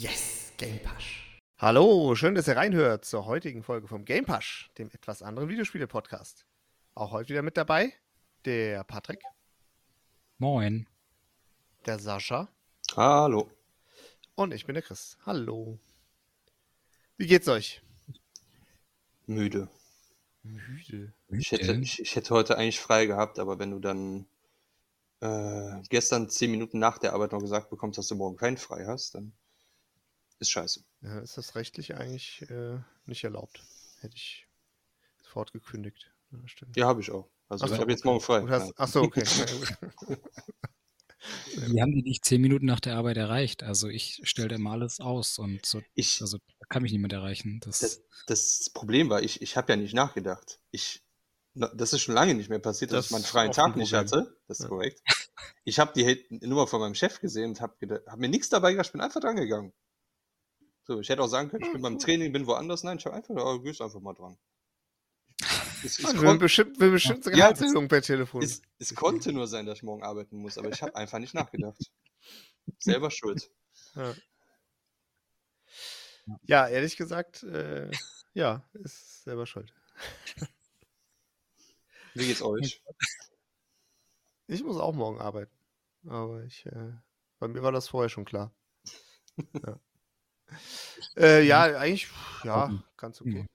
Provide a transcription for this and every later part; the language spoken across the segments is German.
Yes, Game Pasch. Hallo, schön, dass ihr reinhört zur heutigen Folge vom Game Pasch, dem etwas anderen Videospiele-Podcast. Auch heute wieder mit dabei der Patrick, Moin. der Sascha Hallo. und ich bin der Chris. Hallo. Wie geht's euch? Müde. Müde. Ich hätte, ich, ich hätte heute eigentlich frei gehabt, aber wenn du dann äh, gestern zehn Minuten nach der Arbeit noch gesagt bekommst, dass du morgen keinen frei hast, dann ist scheiße. Ja, ist das rechtlich eigentlich äh, nicht erlaubt? Hätte ich sofort gekündigt. Ja. Ja, habe ich auch. Also Ach so, ich habe jetzt morgen frei. Hast, ach so, okay. Wie haben die dich zehn Minuten nach der Arbeit erreicht? Also ich stelle immer alles aus und so, Ich, also da kann mich niemand erreichen. Das, das, das Problem war, ich, ich habe ja nicht nachgedacht. Ich, das ist schon lange nicht mehr passiert, dass Das ich meinen ist freien Tag nicht hatte. Das ist Ja. korrekt. Ich habe die Nummer von meinem Chef gesehen und habe hab mir nichts dabei gedacht, ich bin einfach dran gegangen. So, ich hätte auch sagen können, ich bin beim Training, bin woanders. Nein, ich habe einfach, oh, gehst einfach mal dran. Es, es, will bestimmt, will bestimmt eine Ja, Gehaltserhöhung per Telefon. es, es konnte nur sein, dass ich morgen arbeiten muss, aber ich habe einfach nicht nachgedacht. Selber schuld. Ja. ja, ehrlich gesagt, äh, ja, ist selber schuld. Wie geht's euch? Ich muss auch morgen arbeiten. Aber ich, äh, bei mir war das vorher schon klar. ja. Äh, ja, eigentlich, ja, Mhm. ganz okay. Mhm.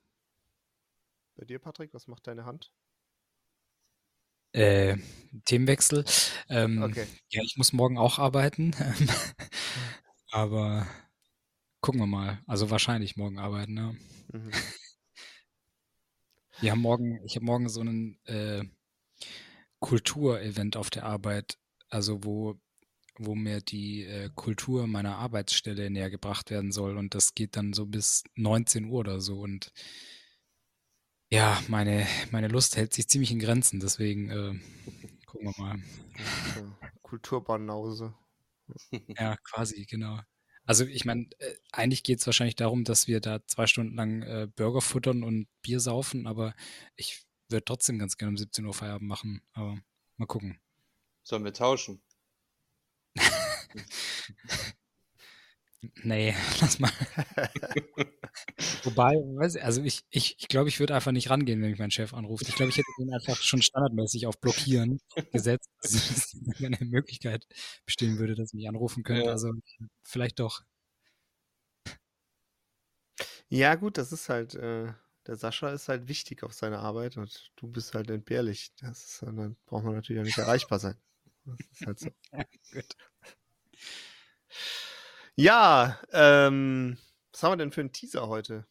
Bei dir, Patrick, was macht deine Hand? äh, Themenwechsel. Ähm, Okay. Ja, ich muss morgen auch arbeiten. Aber gucken wir mal. Also wahrscheinlich morgen arbeiten, ja. Mhm. Wir haben morgen, ich habe morgen so ein äh, Kulturevent auf der Arbeit, also wo, wo mir die äh, Kultur meiner Arbeitsstelle näher gebracht werden soll. Und das geht dann so bis 19 Uhr oder so. Und ja, meine, meine Lust hält sich ziemlich in Grenzen, deswegen äh, gucken wir mal. Kulturbanause. Ja, quasi, genau. Also ich meine, äh, eigentlich geht es wahrscheinlich darum, dass wir da zwei Stunden lang äh, Burger futtern und Bier saufen, aber ich würde trotzdem ganz gerne um 17 Uhr Feierabend machen. Aber mal gucken. Sollen wir tauschen? Nee, lass mal. Wobei, ich, also ich, ich, ich glaube, ich würde einfach nicht rangehen, wenn mich mein Chef anruft. Ich glaube, ich hätte ihn einfach schon standardmäßig auf Blockieren gesetzt, also dass eine Möglichkeit bestehen würde, dass er mich anrufen könnte. Ja. Also vielleicht doch. Ja, gut, das ist halt, äh, der Sascha ist halt wichtig auf seine Arbeit und du bist halt entbehrlich. Das ist, dann braucht man natürlich auch nicht erreichbar sein. Das ist halt so. Gut. Ja, ähm, was haben wir denn für einen Teaser heute?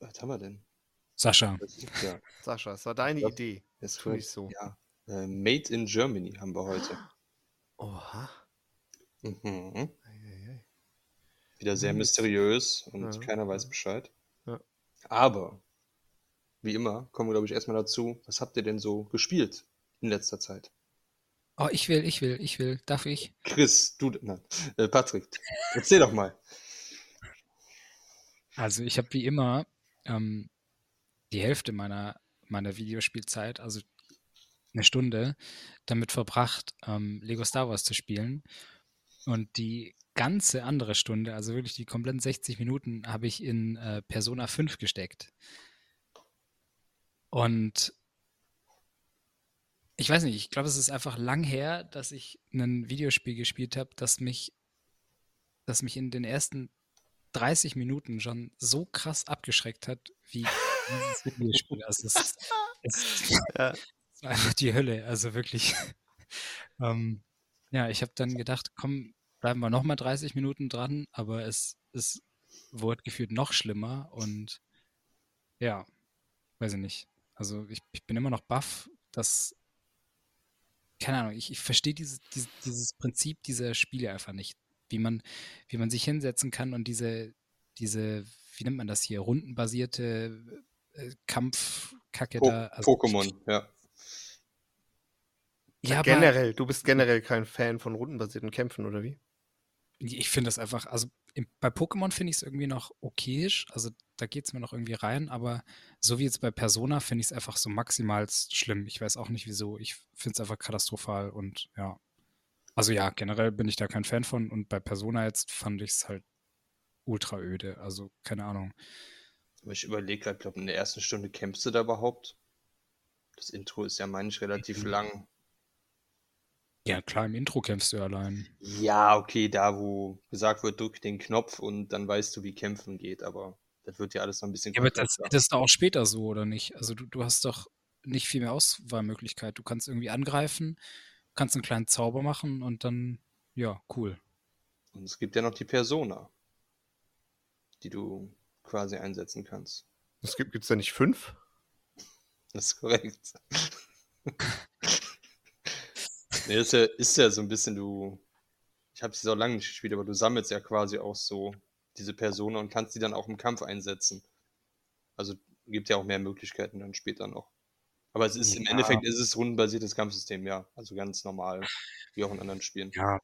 Was haben wir denn? Sascha, Das ja, Sascha, es war deine Ja. Idee. ist Tu nicht so. Ja. Äh, Made in Germany haben wir heute. Oha. Mhm. Wieder sehr mysteriös und Ja, keiner weiß. Bescheid. Ja. Aber, wie immer, kommen wir, glaube ich, erstmal dazu, was habt ihr denn so gespielt in letzter Zeit? Oh, ich will, ich will, ich will. Darf ich? Chris, du, nein, äh, Patrick, erzähl doch mal. Also ich habe wie immer ähm, die Hälfte meiner, meiner Videospielzeit, also eine Stunde, damit verbracht, ähm, Lego Star Wars zu spielen. Und die ganze andere Stunde, also wirklich die kompletten 60 Minuten, habe ich in äh, Persona 5 gesteckt. Und ich weiß nicht, ich glaube, es ist einfach lang her, dass ich ein Videospiel gespielt habe, das mich, das mich in den ersten 30 Minuten schon so krass abgeschreckt hat, wie dieses Videospiel. Also es, es, Ja. es war einfach die Hölle, also wirklich. ähm, ja, ich habe dann gedacht, komm, bleiben wir nochmal 30 Minuten dran, aber es, es wurde gefühlt noch schlimmer und ja, weiß ich nicht. Also ich, ich bin immer noch baff, dass, keine Ahnung, ich, ich verstehe dieses, dieses, dieses Prinzip dieser Spiele einfach nicht. Wie man, wie man sich hinsetzen kann und diese, diese, wie nennt man das hier, rundenbasierte äh, Kampfkacke Po da. Also, Pokémon, ja. ja, aber generell, du bist generell kein Fan von rundenbasierten Kämpfen, oder wie? ich finde das einfach, also im, bei Pokémon finde ich es irgendwie noch okayisch, also da geht es mir noch irgendwie rein, aber so wie jetzt bei Persona finde ich es einfach so maximal schlimm. Ich weiß auch nicht wieso. Ich finde es einfach katastrophal und ja. Also ja, generell bin ich da kein Fan von und bei Persona jetzt fand ich es halt ultra öde. Also keine Ahnung. Aber ich überlege gerade, glaube in der ersten Stunde kämpfst du da überhaupt? Das Intro ist ja, meine ich, relativ Mhm. lang. Ja, klar, im Intro kämpfst du ja allein. Ja, okay, da wo gesagt wird, drück den Knopf und dann weißt du, wie kämpfen geht, aber das wird ja alles noch ein bisschen Ja, aber das, das ist doch auch später so, oder nicht? Also du, du hast doch nicht viel mehr Auswahlmöglichkeit. Du kannst irgendwie angreifen, kannst einen kleinen Zauber machen und dann, ja, cool. Und es gibt ja noch die Persona, die du quasi einsetzen kannst. Es gibt gibt's da nicht fünf? Das ist korrekt. nee, ist ja, ist ja so ein bisschen, du. Ich habe sie so lange nicht gespielt, aber du sammelst ja quasi auch so diese Persona und kannst die dann auch im Kampf einsetzen. Also gibt ja auch mehr Möglichkeiten dann später noch. Aber es ist im Ja. Endeffekt ist es rundenbasiertes Kampfsystem, ja. Also ganz normal, wie auch in anderen Spielen. Ja.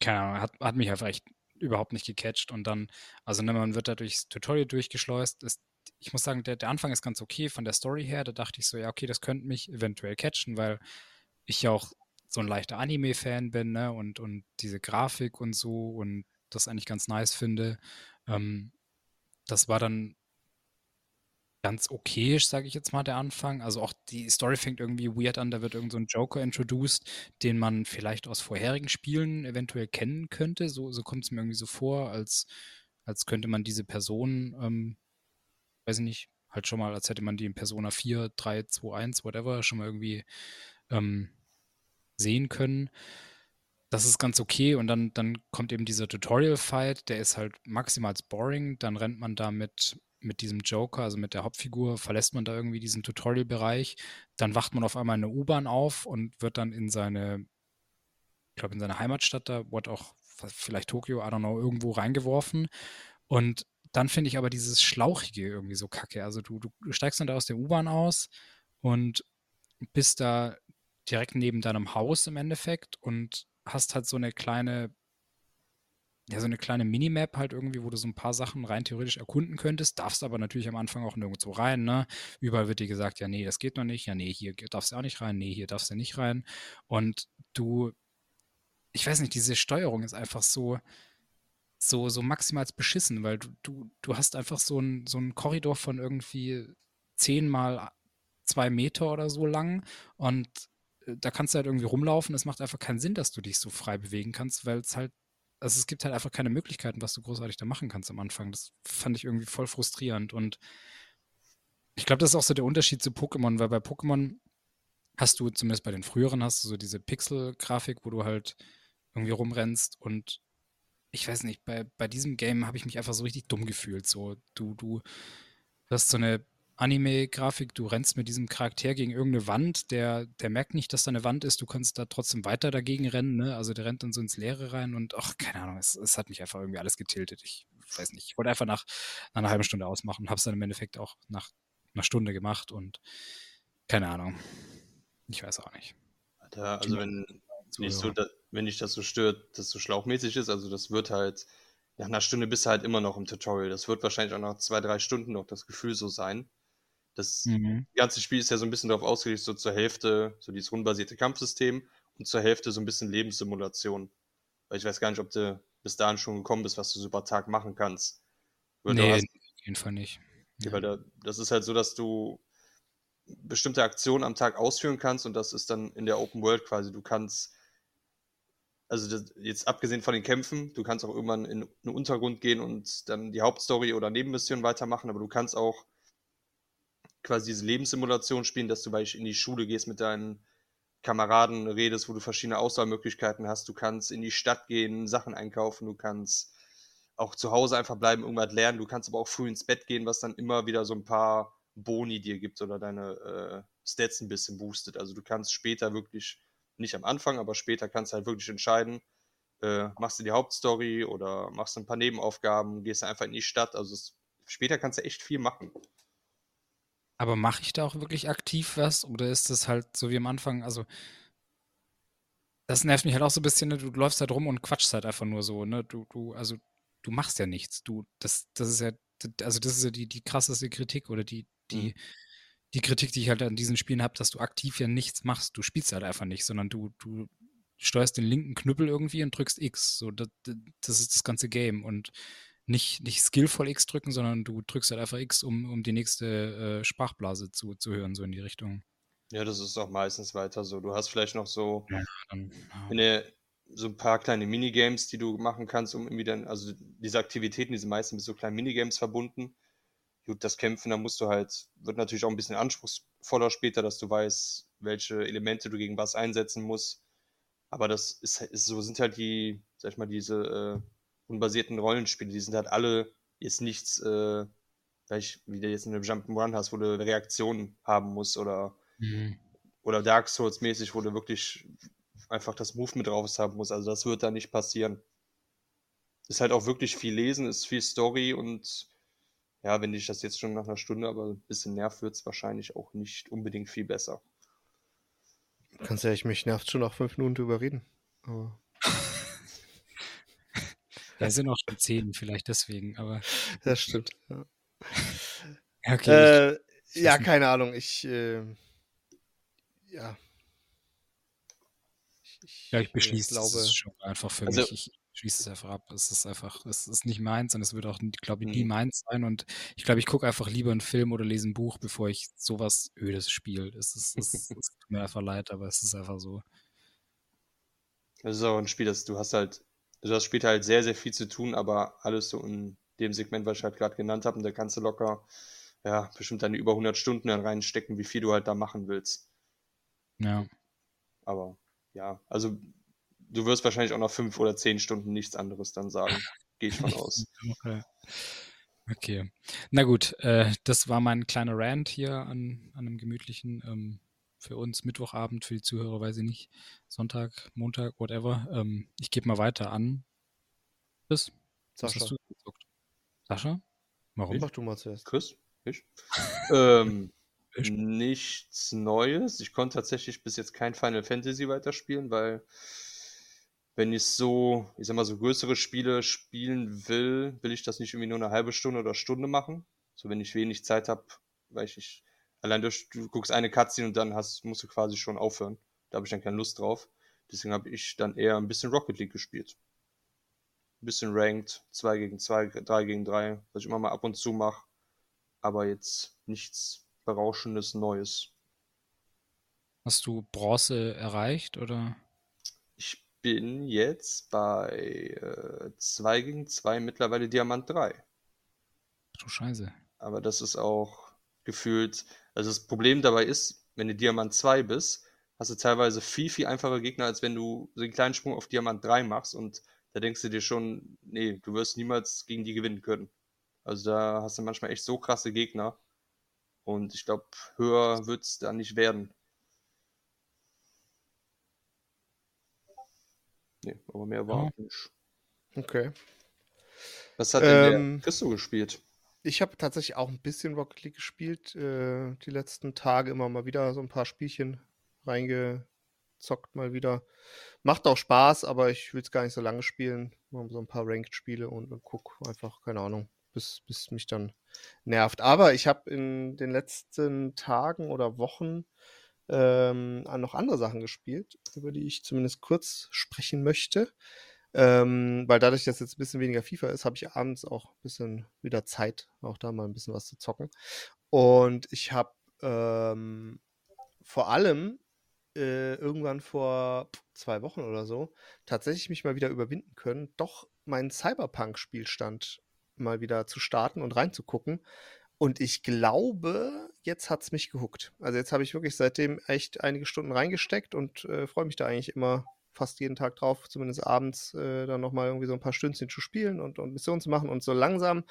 Keine Ahnung, hat, hat mich einfach echt überhaupt nicht gecatcht und dann, also ne, man wird da durchs Tutorial durchgeschleust. Ist, ich muss sagen, der, der Anfang ist ganz okay von der Story her. Da dachte ich so, ja, okay, das könnte mich eventuell catchen, weil ich ja auch so ein leichter Anime-Fan bin, ne? Und, und diese Grafik und so und das eigentlich ganz nice finde. Ähm, das war dann ganz okayisch, sage ich jetzt mal, der Anfang. Also auch die Story fängt irgendwie weird an, da wird irgend so ein Joker introduced, den man vielleicht aus vorherigen Spielen eventuell kennen könnte. So, so kommt es mir irgendwie so vor, als, als könnte man diese Person, ähm, weiß ich nicht, halt schon mal, als hätte man die in Persona 4, 3, 2, 1, whatever, schon mal irgendwie ähm, sehen können. Das ist ganz okay und dann, dann kommt eben dieser Tutorial-Fight, der ist halt maximal boring. Dann rennt man da mit, mit diesem Joker, also mit der Hauptfigur, verlässt man da irgendwie diesen Tutorial-Bereich. Dann wacht man auf einmal in der U-Bahn auf und wird dann in seine, ich glaube, in seine Heimatstadt da, what auch, vielleicht Tokio, I don't know, irgendwo reingeworfen. Und dann finde ich aber dieses Schlauchige irgendwie so kacke. Also du, du steigst dann da aus der U-Bahn aus und bist da direkt neben deinem Haus im Endeffekt und hast halt so eine kleine, ja, so eine kleine Minimap halt irgendwie, wo du so ein paar Sachen rein theoretisch erkunden könntest, darfst aber natürlich am Anfang auch nirgendwo rein, ne? Überall wird dir gesagt, ja, nee, das geht noch nicht, ja, nee, hier darfst du auch nicht rein, nee, hier darfst du nicht rein. Und du, ich weiß nicht, diese Steuerung ist einfach so, so, so maximal beschissen, weil du, du, du hast einfach so einen so einen Korridor von irgendwie 10 mal 2 Meter oder so lang und da kannst du halt irgendwie rumlaufen. Es macht einfach keinen Sinn, dass du dich so frei bewegen kannst, weil es halt, also es gibt halt einfach keine Möglichkeiten, was du großartig da machen kannst am Anfang. Das fand ich irgendwie voll frustrierend und ich glaube, das ist auch so der Unterschied zu Pokémon, weil bei Pokémon hast du, zumindest bei den früheren, hast du so diese Pixel-Grafik, wo du halt irgendwie rumrennst und ich weiß nicht, bei, bei diesem Game habe ich mich einfach so richtig dumm gefühlt. So, du, du hast so eine Anime-Grafik, du rennst mit diesem Charakter gegen irgendeine Wand, der, der merkt nicht, dass da eine Wand ist, du kannst da trotzdem weiter dagegen rennen, ne? Also der rennt dann so ins Leere rein und ach, keine Ahnung, es, es hat mich einfach irgendwie alles getiltet. Ich weiß nicht. Ich wollte einfach nach, nach einer halben Stunde ausmachen, habe es dann im Endeffekt auch nach einer Stunde gemacht und keine Ahnung. Ich weiß auch nicht. Ja, also wenn, nicht so, Zuhörer. da, wenn dich das so stört, dass so schlauchmäßig ist, also das wird halt, nach einer Stunde bist du halt immer noch im Tutorial. Das wird wahrscheinlich auch nach zwei, drei Stunden noch das Gefühl so sein. Das Mhm. ganze Spiel ist ja so ein bisschen darauf ausgelegt, so zur Hälfte, so dieses rundenbasierte Kampfsystem und zur Hälfte so ein bisschen Lebenssimulation. Weil ich weiß gar nicht, ob du bis dahin schon gekommen bist, was du so über Tag machen kannst. Du Nee, hast- auf jeden Fall nicht. ja, weil da, das ist halt so, dass du bestimmte Aktionen am Tag ausführen kannst und das ist dann in der Open World quasi. Du kannst, also das, jetzt abgesehen von den Kämpfen, du kannst auch irgendwann in einen Untergrund gehen und dann die Hauptstory oder Nebenmission weitermachen, aber du kannst auch quasi diese Lebenssimulation spielen, dass du beispielsweise in die Schule gehst mit deinen Kameraden, redest, wo du verschiedene Auswahlmöglichkeiten hast. Du kannst in die Stadt gehen, Sachen einkaufen, du kannst auch zu Hause einfach bleiben, irgendwas lernen. Du kannst aber auch früh ins Bett gehen, was dann immer wieder so ein paar Boni dir gibt oder deine äh, Stats ein bisschen boostet. Also du kannst später wirklich, nicht am Anfang, aber später kannst du halt wirklich entscheiden, äh, machst du die Hauptstory oder machst du ein paar Nebenaufgaben, gehst einfach in die Stadt. Also es, später kannst du echt viel machen. Aber mache ich da auch wirklich aktiv was oder ist das halt so wie am Anfang? Also, das nervt mich halt auch so ein bisschen, ne? Du läufst halt rum und quatschst halt einfach nur so, ne? Du, du, also, du machst ja nichts. Du, das, das ist ja, also, das ist ja die, die krasseste Kritik oder die, die, die Kritik, die ich halt an diesen Spielen habe, dass du aktiv ja nichts machst. Du spielst halt einfach nicht, sondern du, du steuerst den linken Knüppel irgendwie und drückst X. So, das, das ist das ganze Game. Und nicht, nicht skillvoll X drücken, sondern du drückst halt einfach X, um, um die nächste äh, Sprachblase zu, zu hören, so in die Richtung. Ja, das ist auch meistens weiter so. Du hast vielleicht noch so, Ja, dann, ja. ihr, so ein paar kleine Minigames, die du machen kannst, um irgendwie dann, also diese Aktivitäten, die sind meistens mit so kleinen Minigames verbunden. Gut, das Kämpfen, da musst du halt, wird natürlich auch ein bisschen anspruchsvoller später, dass du weißt, welche Elemente du gegen was einsetzen musst. Aber das ist, ist so sind halt die, sag ich mal, diese äh, unbasierten Rollenspiele, die sind halt alle jetzt nichts, äh, vielleicht wie du jetzt in einem Jump'n'Run hast, wo du Reaktionen haben musst oder, Mhm. oder Dark Souls mäßig, wo du wirklich einfach das Move mit drauf haben musst. Also das wird da nicht passieren. Ist halt auch wirklich viel lesen, ist viel Story und ja, wenn dich das jetzt schon nach einer Stunde aber ein bisschen nervt, wird es wahrscheinlich auch nicht unbedingt viel besser. Kannst ja, ich mich nervt schon nach fünf Minuten überreden. Aber Da sind auch schon zehn, vielleicht deswegen, aber das stimmt. Ja, ja, okay. äh, ich ja weiß nicht. keine Ahnung. Ich, äh, ja. Ich, Ja, ich beschließe glaube, es schon einfach für Also- mich. Ich schließe es einfach ab. Es ist einfach, es ist nicht meins und es wird auch, glaube ich, nie Mhm. meins sein. Und ich glaube, ich gucke einfach lieber einen Film oder lese ein Buch, bevor ich sowas Ödes spiele. Es ist, es, es tut mir einfach leid, aber es ist einfach so. Das ist auch ein Spiel, das du hast halt, also das spielt halt sehr, sehr viel zu tun, aber alles so in dem Segment, was ich halt gerade genannt habe, und da kannst du locker, ja, bestimmt deine über 100 Stunden dann reinstecken, wie viel du halt da machen willst. Ja. Aber ja, also du wirst wahrscheinlich auch nach fünf oder zehn Stunden nichts anderes dann sagen. Gehe ich von aus. Okay. Okay. Na gut, äh, das war mein kleiner Rant hier an, an einem gemütlichen, ähm, für uns Mittwochabend, für die Zuhörer weiß ich nicht, Sonntag, Montag, whatever. Ähm, ich gebe mal weiter an. Chris, was Sascha, hast du gezockt? Sascha? Warum? mach du mal zuerst. Chris? Ich? ähm, Ich? nichts Neues. Ich konnte tatsächlich bis jetzt kein Final Fantasy weiterspielen, weil wenn ich so, ich sag mal, so größere Spiele spielen will, will ich das nicht irgendwie nur eine halbe Stunde oder Stunde machen. So, wenn ich wenig Zeit habe, weil ich nicht, allein durch, du guckst eine Cutscene und dann hast, musst du quasi schon aufhören. Da habe ich dann keine Lust drauf. Deswegen habe ich dann eher ein bisschen Rocket League gespielt. Ein bisschen Ranked, 2 gegen 2, 3 gegen 3, was ich immer mal ab und zu mache. Aber jetzt nichts Berauschendes Neues. Hast du Bronze erreicht oder? Ich bin jetzt bei 2 gegen 2 mittlerweile Diamant 3. Du Scheiße. Aber das ist auch gefühlt, also das Problem dabei ist, wenn du Diamant 2 bist, hast du teilweise viel, viel einfache Gegner, als wenn du so einen kleinen Sprung auf Diamant 3 machst und da denkst du dir schon, nee, du wirst niemals gegen die gewinnen können. Also da hast du manchmal echt so krasse Gegner und ich glaube, höher wird es da nicht werden. Nee, aber mehr war Ja. nicht. Okay. Was hat denn Ähm, der Christo gespielt? Ich habe tatsächlich auch ein bisschen Rocket League gespielt. Äh, die letzten Tage immer mal wieder so ein paar Spielchen reingezockt mal wieder. Macht auch Spaß, aber ich will es gar nicht so lange spielen. Mal so ein paar Ranked-Spiele und, und guck einfach, keine Ahnung, bis, bis mich dann nervt. Aber ich habe in den letzten Tagen oder Wochen ähm, noch andere Sachen gespielt, über die ich zumindest kurz sprechen möchte. Ähm, weil dadurch, dass jetzt ein bisschen weniger FIFA ist, habe ich abends auch ein bisschen wieder Zeit, auch da mal ein bisschen was zu zocken. Und ich habe ähm, vor allem äh, irgendwann vor zwei Wochen oder so tatsächlich mich mal wieder überwinden können, doch meinen Cyberpunk-Spielstand mal wieder zu starten und reinzugucken. Und ich glaube, jetzt hat es mich gehuckt. Also jetzt habe ich wirklich seitdem echt einige Stunden reingesteckt und äh, freue mich da eigentlich immer fast jeden Tag drauf, zumindest abends äh, dann nochmal irgendwie so ein paar Stündchen zu spielen und, und Missionen zu machen. Und so langsam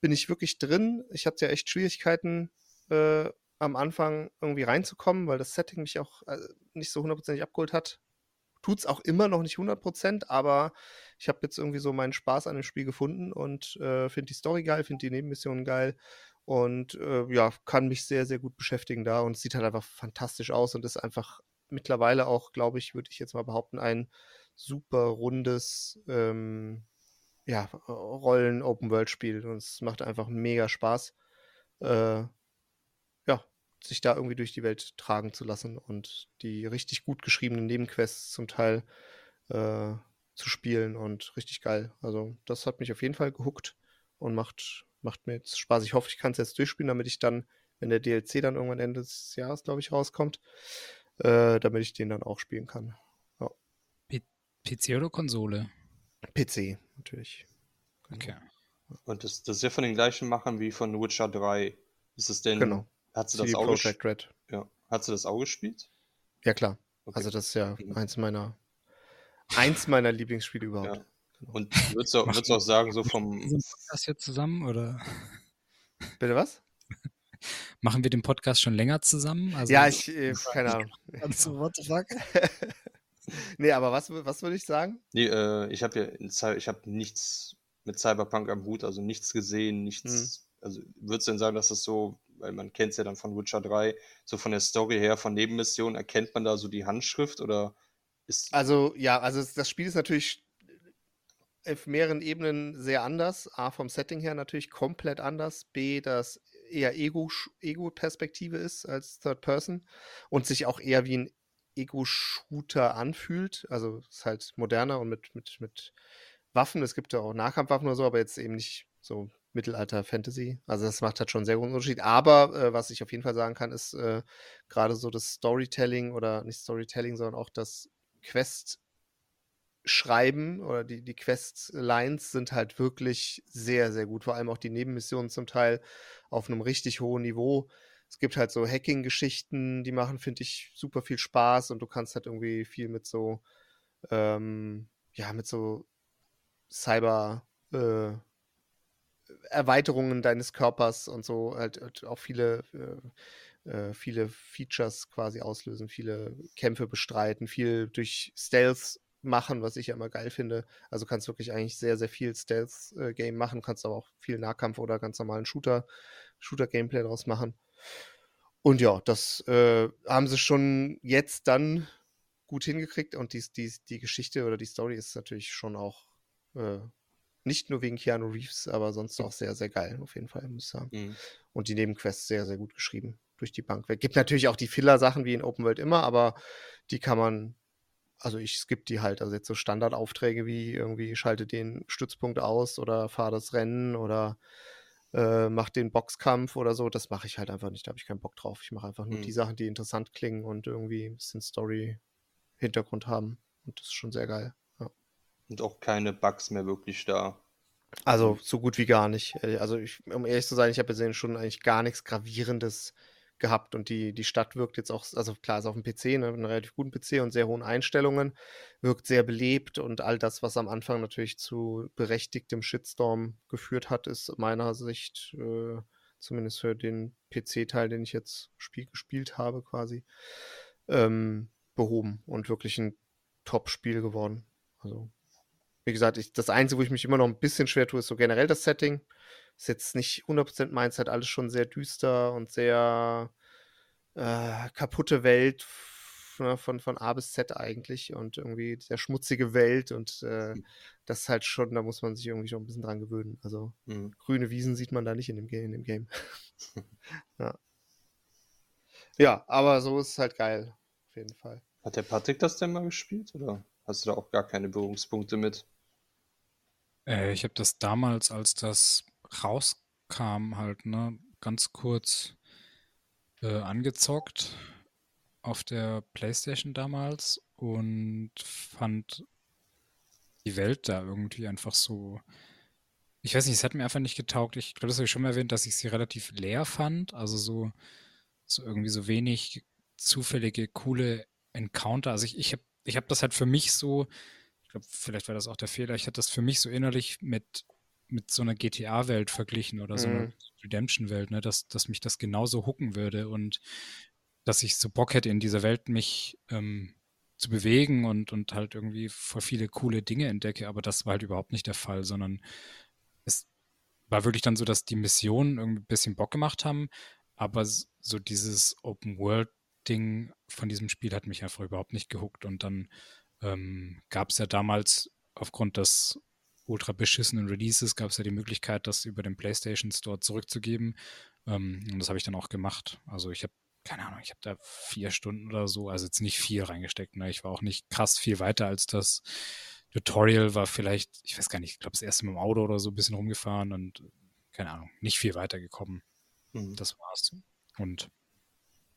bin ich wirklich drin. Ich hatte ja echt Schwierigkeiten äh, am Anfang irgendwie reinzukommen, weil das Setting mich auch äh, nicht so hundertprozentig abgeholt hat. Tut es auch immer noch nicht 100%, aber ich habe jetzt irgendwie so meinen Spaß an dem Spiel gefunden und äh, finde die Story geil, finde die Nebenmissionen geil und äh, ja, kann mich sehr, sehr gut beschäftigen da und es sieht halt einfach fantastisch aus und ist einfach mittlerweile auch, glaube ich, würde ich jetzt mal behaupten, ein super rundes ähm, ja, Rollen-Open-World-Spiel und es macht einfach mega Spaß, äh, ja, sich da irgendwie durch die Welt tragen zu lassen und die richtig gut geschriebenen Nebenquests zum Teil äh, zu spielen und richtig geil. Also das hat mich auf jeden Fall gehuckt und macht, macht mir jetzt Spaß. Ich hoffe, ich kann es jetzt durchspielen, damit ich dann, wenn der DLC dann irgendwann Ende des Jahres, glaube ich, rauskommt, äh, damit ich den dann auch spielen kann. Ja. PC oder Konsole? PC, natürlich. Genau. Okay. Und das, das ist ja von den gleichen Machern wie von Witcher 3. Ist es denn. Genau. Hat sie das auch gespielt? Ja. Hat sie das auch gespielt? Ja, klar. Okay. Also, das ist ja mhm. eins meiner, eins meiner Lieblingsspiele überhaupt. Ja. Genau. Und würdest du, würdest du auch sagen, so vom. Sind das jetzt zusammen oder? Bitte was? Machen wir den Podcast schon länger zusammen? Also, ja, ich, äh, keine Ahnung. Also, what the fuck? nee, aber was, was würde ich sagen? Nee, äh, ich habe ja ich habe nichts mit Cyberpunk am Hut, also nichts gesehen, nichts. Hm. Also würdest du denn sagen, dass das so, weil man kennt es ja dann von Witcher 3, so von der Story her, von Nebenmissionen, erkennt man da so die Handschrift oder ist. Also, ja, also das Spiel ist natürlich auf mehreren Ebenen sehr anders. A, vom Setting her natürlich komplett anders. B, das eher Ego-Perspektive ist als Third Person und sich auch eher wie ein Ego-Shooter anfühlt. Also ist halt moderner und mit, mit, mit Waffen. Es gibt ja auch Nahkampfwaffen oder so, aber jetzt eben nicht so Mittelalter-Fantasy. Also das macht halt schon sehr großen Unterschied. Aber äh, was ich auf jeden Fall sagen kann, ist äh, gerade so das Storytelling oder nicht Storytelling, sondern auch das Quest schreiben oder die, die Quest-Lines sind halt wirklich sehr, sehr gut. Vor allem auch die Nebenmissionen zum Teil auf einem richtig hohen Niveau. Es gibt halt so Hacking-Geschichten, die machen, finde ich, super viel Spaß und du kannst halt irgendwie viel mit so, ähm, ja, mit so Cyber- äh, Erweiterungen deines Körpers und so halt, halt auch viele, äh, äh, viele Features quasi auslösen, viele Kämpfe bestreiten, viel durch Stealth machen, was ich ja immer geil finde. Also kannst wirklich eigentlich sehr, sehr viel Stealth-Game äh, machen, kannst aber auch viel Nahkampf oder ganz normalen Shooter, Shooter-Gameplay draus machen. Und ja, das äh, haben sie schon jetzt dann gut hingekriegt und die, die, die Geschichte oder die Story ist natürlich schon auch äh, nicht nur wegen Keanu Reeves, aber sonst auch sehr, sehr geil, auf jeden Fall, muss ich sagen. Mhm. Und die Nebenquests sehr, sehr gut geschrieben durch die Bank weg. Gibt natürlich auch die Filler-Sachen wie in Open World immer, aber die kann man also ich skippe die halt. Also jetzt so Standardaufträge wie irgendwie schalte den Stützpunkt aus oder fahre das Rennen oder äh, mach den Boxkampf oder so, das mache ich halt einfach nicht. Da habe ich keinen Bock drauf. Ich mache einfach nur mhm. die Sachen, die interessant klingen und irgendwie ein bisschen Story-Hintergrund haben. Und das ist schon sehr geil. Ja. Und auch keine Bugs mehr wirklich da. Also so gut wie gar nicht. Äh, also ich, um ehrlich zu sein, ich habe gesehen schon eigentlich gar nichts Gravierendes gehabt und die, die Stadt wirkt jetzt auch, also klar, ist auf dem PC, ne, einen relativ guten PC und sehr hohen Einstellungen, wirkt sehr belebt und all das, was am Anfang natürlich zu berechtigtem Shitstorm geführt hat, ist meiner Sicht, äh, zumindest für den PC-Teil, den ich jetzt spiel, gespielt habe, quasi, ähm, behoben und wirklich ein Top-Spiel geworden. Also, wie gesagt, ich, das Einzige, wo ich mich immer noch ein bisschen schwer tue, ist so generell das Setting ist jetzt nicht 100% meins, halt alles schon sehr düster und sehr äh, kaputte Welt ne, von, von A bis Z eigentlich und irgendwie sehr schmutzige Welt und äh, mhm. das ist halt schon, da muss man sich irgendwie schon ein bisschen dran gewöhnen. Also mhm. grüne Wiesen sieht man da nicht in dem, in dem Game. ja. ja, aber so ist es halt geil, auf jeden Fall. Hat der Patrick das denn mal gespielt oder hast du da auch gar keine Berührungspunkte mit? Äh, ich habe das damals, als das rauskam, halt, ne, ganz kurz äh, angezockt auf der PlayStation damals und fand die Welt da irgendwie einfach so. Ich weiß nicht, es hat mir einfach nicht getaugt. Ich glaube, das habe ich schon mal erwähnt, dass ich sie relativ leer fand. Also so, so irgendwie so wenig zufällige, coole Encounter. Also ich, ich habe ich hab das halt für mich so, ich glaube, vielleicht war das auch der Fehler, ich hatte das für mich so innerlich mit mit so einer GTA-Welt verglichen oder so einer mhm. Redemption-Welt, ne, dass, dass mich das genauso hucken würde und dass ich so Bock hätte, in dieser Welt mich ähm, zu bewegen und, und halt irgendwie voll viele coole Dinge entdecke, aber das war halt überhaupt nicht der Fall, sondern es war wirklich dann so, dass die Missionen irgendwie ein bisschen Bock gemacht haben, aber so dieses Open-World-Ding von diesem Spiel hat mich einfach überhaupt nicht gehuckt. Und dann ähm, gab es ja damals aufgrund des ultra beschissenen Releases gab es ja die Möglichkeit, das über den PlayStation Store zurückzugeben. Ähm, und das habe ich dann auch gemacht. Also ich habe keine Ahnung, ich habe da vier Stunden oder so, also jetzt nicht viel reingesteckt. Ne? Ich war auch nicht krass viel weiter als das Tutorial, war vielleicht, ich weiß gar nicht, ich glaube das erste Mal im Auto oder so ein bisschen rumgefahren und keine Ahnung, nicht viel weitergekommen. Mhm. Das war's. Und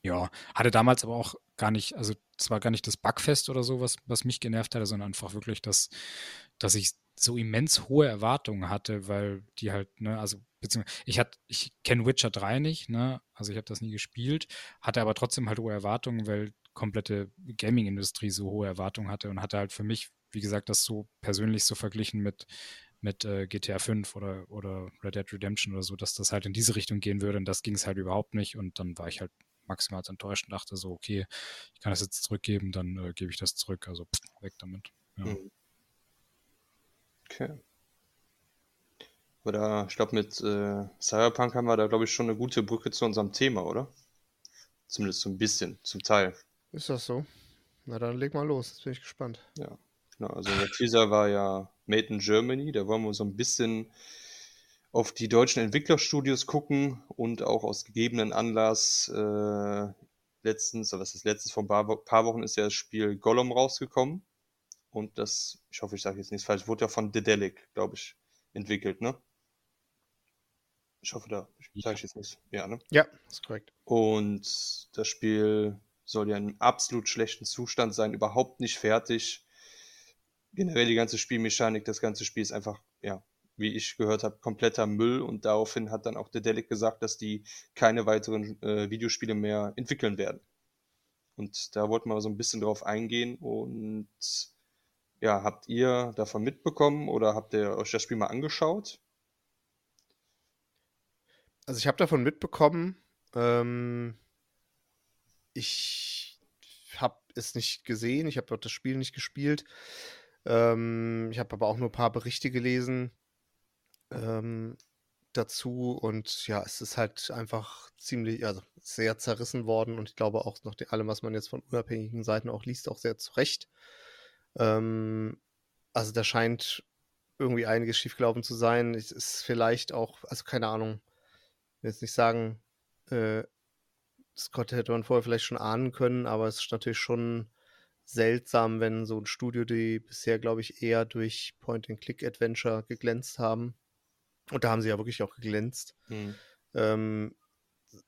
ja, hatte damals aber auch gar nicht, also es war gar nicht das Bugfest oder so, was, was mich genervt hatte, sondern einfach wirklich, dass, dass ich so immens hohe Erwartungen hatte, weil die halt, ne, also beziehungsweise ich hatte, ich kenne Witcher 3 nicht, ne, also ich habe das nie gespielt, hatte aber trotzdem halt hohe Erwartungen, weil komplette Gaming-Industrie so hohe Erwartungen hatte und hatte halt für mich, wie gesagt, das so persönlich so verglichen mit, mit äh, GTA 5 oder, oder Red Dead Redemption oder so, dass das halt in diese Richtung gehen würde und das ging es halt überhaupt nicht und dann war ich halt maximal enttäuscht und dachte so, okay, ich kann das jetzt zurückgeben, dann äh, gebe ich das zurück. Also pff, weg damit. Ja. Hm. Okay. Oder ich glaube, mit äh, Cyberpunk haben wir da, glaube ich, schon eine gute Brücke zu unserem Thema, oder? Zumindest so ein bisschen, zum Teil. Ist das so? Na dann leg mal los, jetzt bin ich gespannt. Ja, genau. Also der Teaser war ja Made in Germany, da wollen wir so ein bisschen auf die deutschen Entwicklerstudios gucken und auch aus gegebenen Anlass äh, letztens, oder was ist letztens, vor ein paar Wochen ist ja das Spiel Gollum rausgekommen. Und das, ich hoffe, ich sage jetzt nichts falsch, wurde ja von Dedelic, glaube ich, entwickelt, ne? Ich hoffe, da sage ich jetzt nichts. Ja, ne? Ja, ist korrekt. Und das Spiel soll ja in absolut schlechten Zustand sein, überhaupt nicht fertig. Generell die ganze Spielmechanik, das ganze Spiel ist einfach, ja, wie ich gehört habe, kompletter Müll und daraufhin hat dann auch der Delic gesagt, dass die keine weiteren äh, Videospiele mehr entwickeln werden. Und da wollten wir so ein bisschen drauf eingehen und ja, habt ihr davon mitbekommen oder habt ihr euch das Spiel mal angeschaut? Also ich habe davon mitbekommen. Ähm, ich habe es nicht gesehen, ich habe das Spiel nicht gespielt. Ähm, ich habe aber auch nur ein paar Berichte gelesen ähm, dazu und ja, es ist halt einfach ziemlich, also sehr zerrissen worden und ich glaube auch nach allem, was man jetzt von unabhängigen Seiten auch liest, auch sehr zurecht. Ähm, also da scheint irgendwie einiges schiefgelaufen zu sein. Es ist vielleicht auch, also keine Ahnung, ich will jetzt nicht sagen, äh, das hätte man vorher vielleicht schon ahnen können, aber es ist natürlich schon seltsam, wenn so ein Studio, die bisher, glaube ich, eher durch Point-and-Click-Adventure geglänzt haben, und da haben sie ja wirklich auch geglänzt. Mhm. Ähm,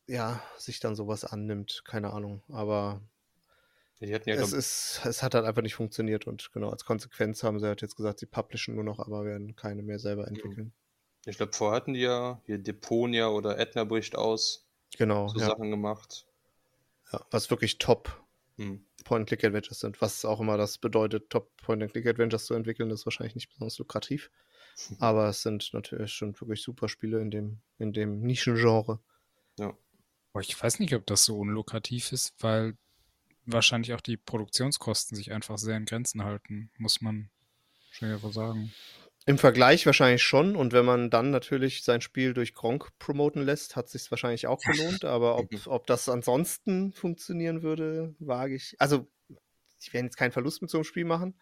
ja, sich dann sowas annimmt, keine Ahnung. Aber ja, es, ist, es hat halt einfach nicht funktioniert und genau als Konsequenz haben sie halt jetzt gesagt, sie publishen nur noch, aber werden keine mehr selber entwickeln. Ich glaube, vorher hatten die ja hier Deponia oder Edna bricht aus. Genau. So ja. Sachen gemacht. Ja, was wirklich top hm. Point-and-Click-Adventures sind. Was auch immer das bedeutet, top Point-and-Click-Adventures zu entwickeln, ist wahrscheinlich nicht besonders lukrativ. Aber es sind natürlich schon wirklich super Spiele in dem, in dem Nischengenre. Ja. ich weiß nicht, ob das so unlukrativ ist, weil wahrscheinlich auch die Produktionskosten sich einfach sehr in Grenzen halten, muss man schon ja sagen. Im Vergleich wahrscheinlich schon. Und wenn man dann natürlich sein Spiel durch Gronk promoten lässt, hat sich wahrscheinlich auch gelohnt. Aber ob, ob das ansonsten funktionieren würde, wage ich. Also, ich werde jetzt keinen Verlust mit so einem Spiel machen,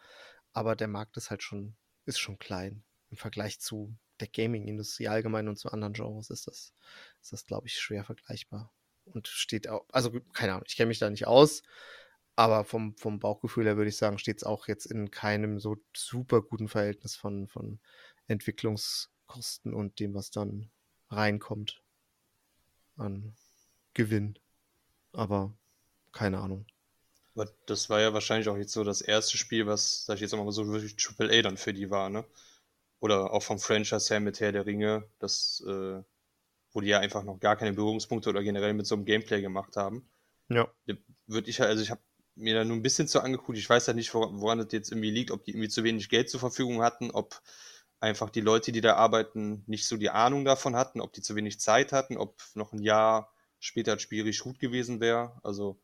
aber der Markt ist halt schon, ist schon klein im Vergleich zu der Gaming-Industrie allgemein und zu anderen Genres ist das, ist das, glaube ich, schwer vergleichbar. Und steht auch, also keine Ahnung, ich kenne mich da nicht aus, aber vom, vom Bauchgefühl her würde ich sagen, steht es auch jetzt in keinem so super guten Verhältnis von, von Entwicklungskosten und dem, was dann reinkommt an Gewinn. Aber keine Ahnung. Aber das war ja wahrscheinlich auch jetzt so das erste Spiel, was, sag ich jetzt mal so, wirklich Triple A dann für die war, ne? oder auch vom Franchise her mit Herr der Ringe, das, äh, wo die ja einfach noch gar keine Berührungspunkte oder generell mit so einem Gameplay gemacht haben. Ja. Würde ich also ich habe mir da nur ein bisschen zu angeguckt. Ich weiß ja halt nicht, woran, woran das jetzt irgendwie liegt, ob die irgendwie zu wenig Geld zur Verfügung hatten, ob einfach die Leute, die da arbeiten, nicht so die Ahnung davon hatten, ob die zu wenig Zeit hatten, ob noch ein Jahr später das Spiel richtig gut gewesen wäre. Also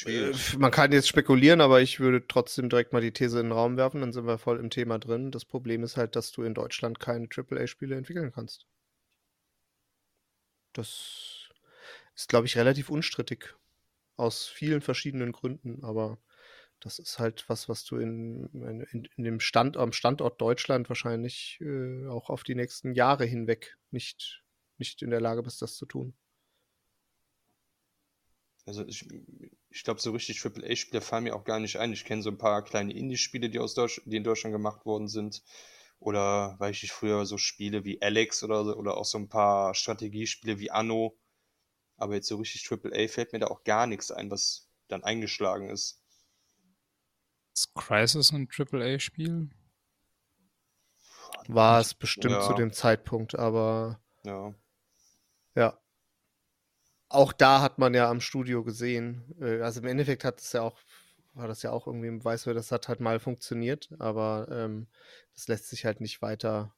Schwierig. Äh, man kann jetzt spekulieren, aber ich würde trotzdem direkt mal die These in den Raum werfen, dann sind wir voll im Thema drin. Das Problem ist halt, dass du in Deutschland keine AAA-Spiele entwickeln kannst. Das ist, glaube ich, relativ unstrittig. Aus vielen verschiedenen Gründen, aber das ist halt was, was du in, in, in dem Stand, am Standort Deutschland wahrscheinlich äh, auch auf die nächsten Jahre hinweg nicht, nicht in der Lage bist, das zu tun. Also ich, ich glaube, so richtig AAA-Spiele fallen mir auch gar nicht ein. Ich kenne so ein paar kleine Indie-Spiele, die, aus Deutsch, die in Deutschland gemacht worden sind. Oder weiß ich früher so Spiele wie Alex oder, oder auch so ein paar Strategiespiele wie Anno. Aber jetzt so richtig AAA fällt mir da auch gar nichts ein, was dann eingeschlagen ist. Ist Crisis ein AAA-Spiel? War es bestimmt Ja. zu dem Zeitpunkt, aber Ja. ja. Auch da hat man ja am Studio gesehen, äh, also im Endeffekt hat es ja auch, war das ja auch irgendwie im Weißwürd, das hat halt mal funktioniert, aber ähm, das lässt sich halt nicht weiter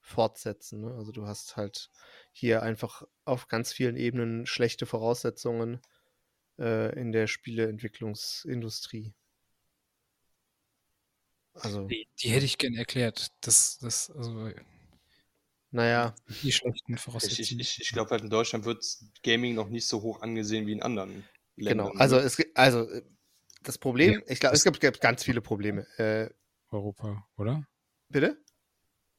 fortsetzen. Ne? Also du hast halt hier einfach auf ganz vielen Ebenen schlechte Voraussetzungen äh, in der Spieleentwicklungsindustrie. Also, Die, die hätte ich gern erklärt. Das, das, also naja, die schlechten Ich, ich, Voraussetzungen. ich, ich glaube halt in Deutschland wird Gaming noch nicht so hoch angesehen wie in anderen Ländern. genau. Also es gibt, also äh, das Problem, Ja, ich glaube, es gibt, gibt ganz viele Probleme. Äh, Europa, oder? bitte?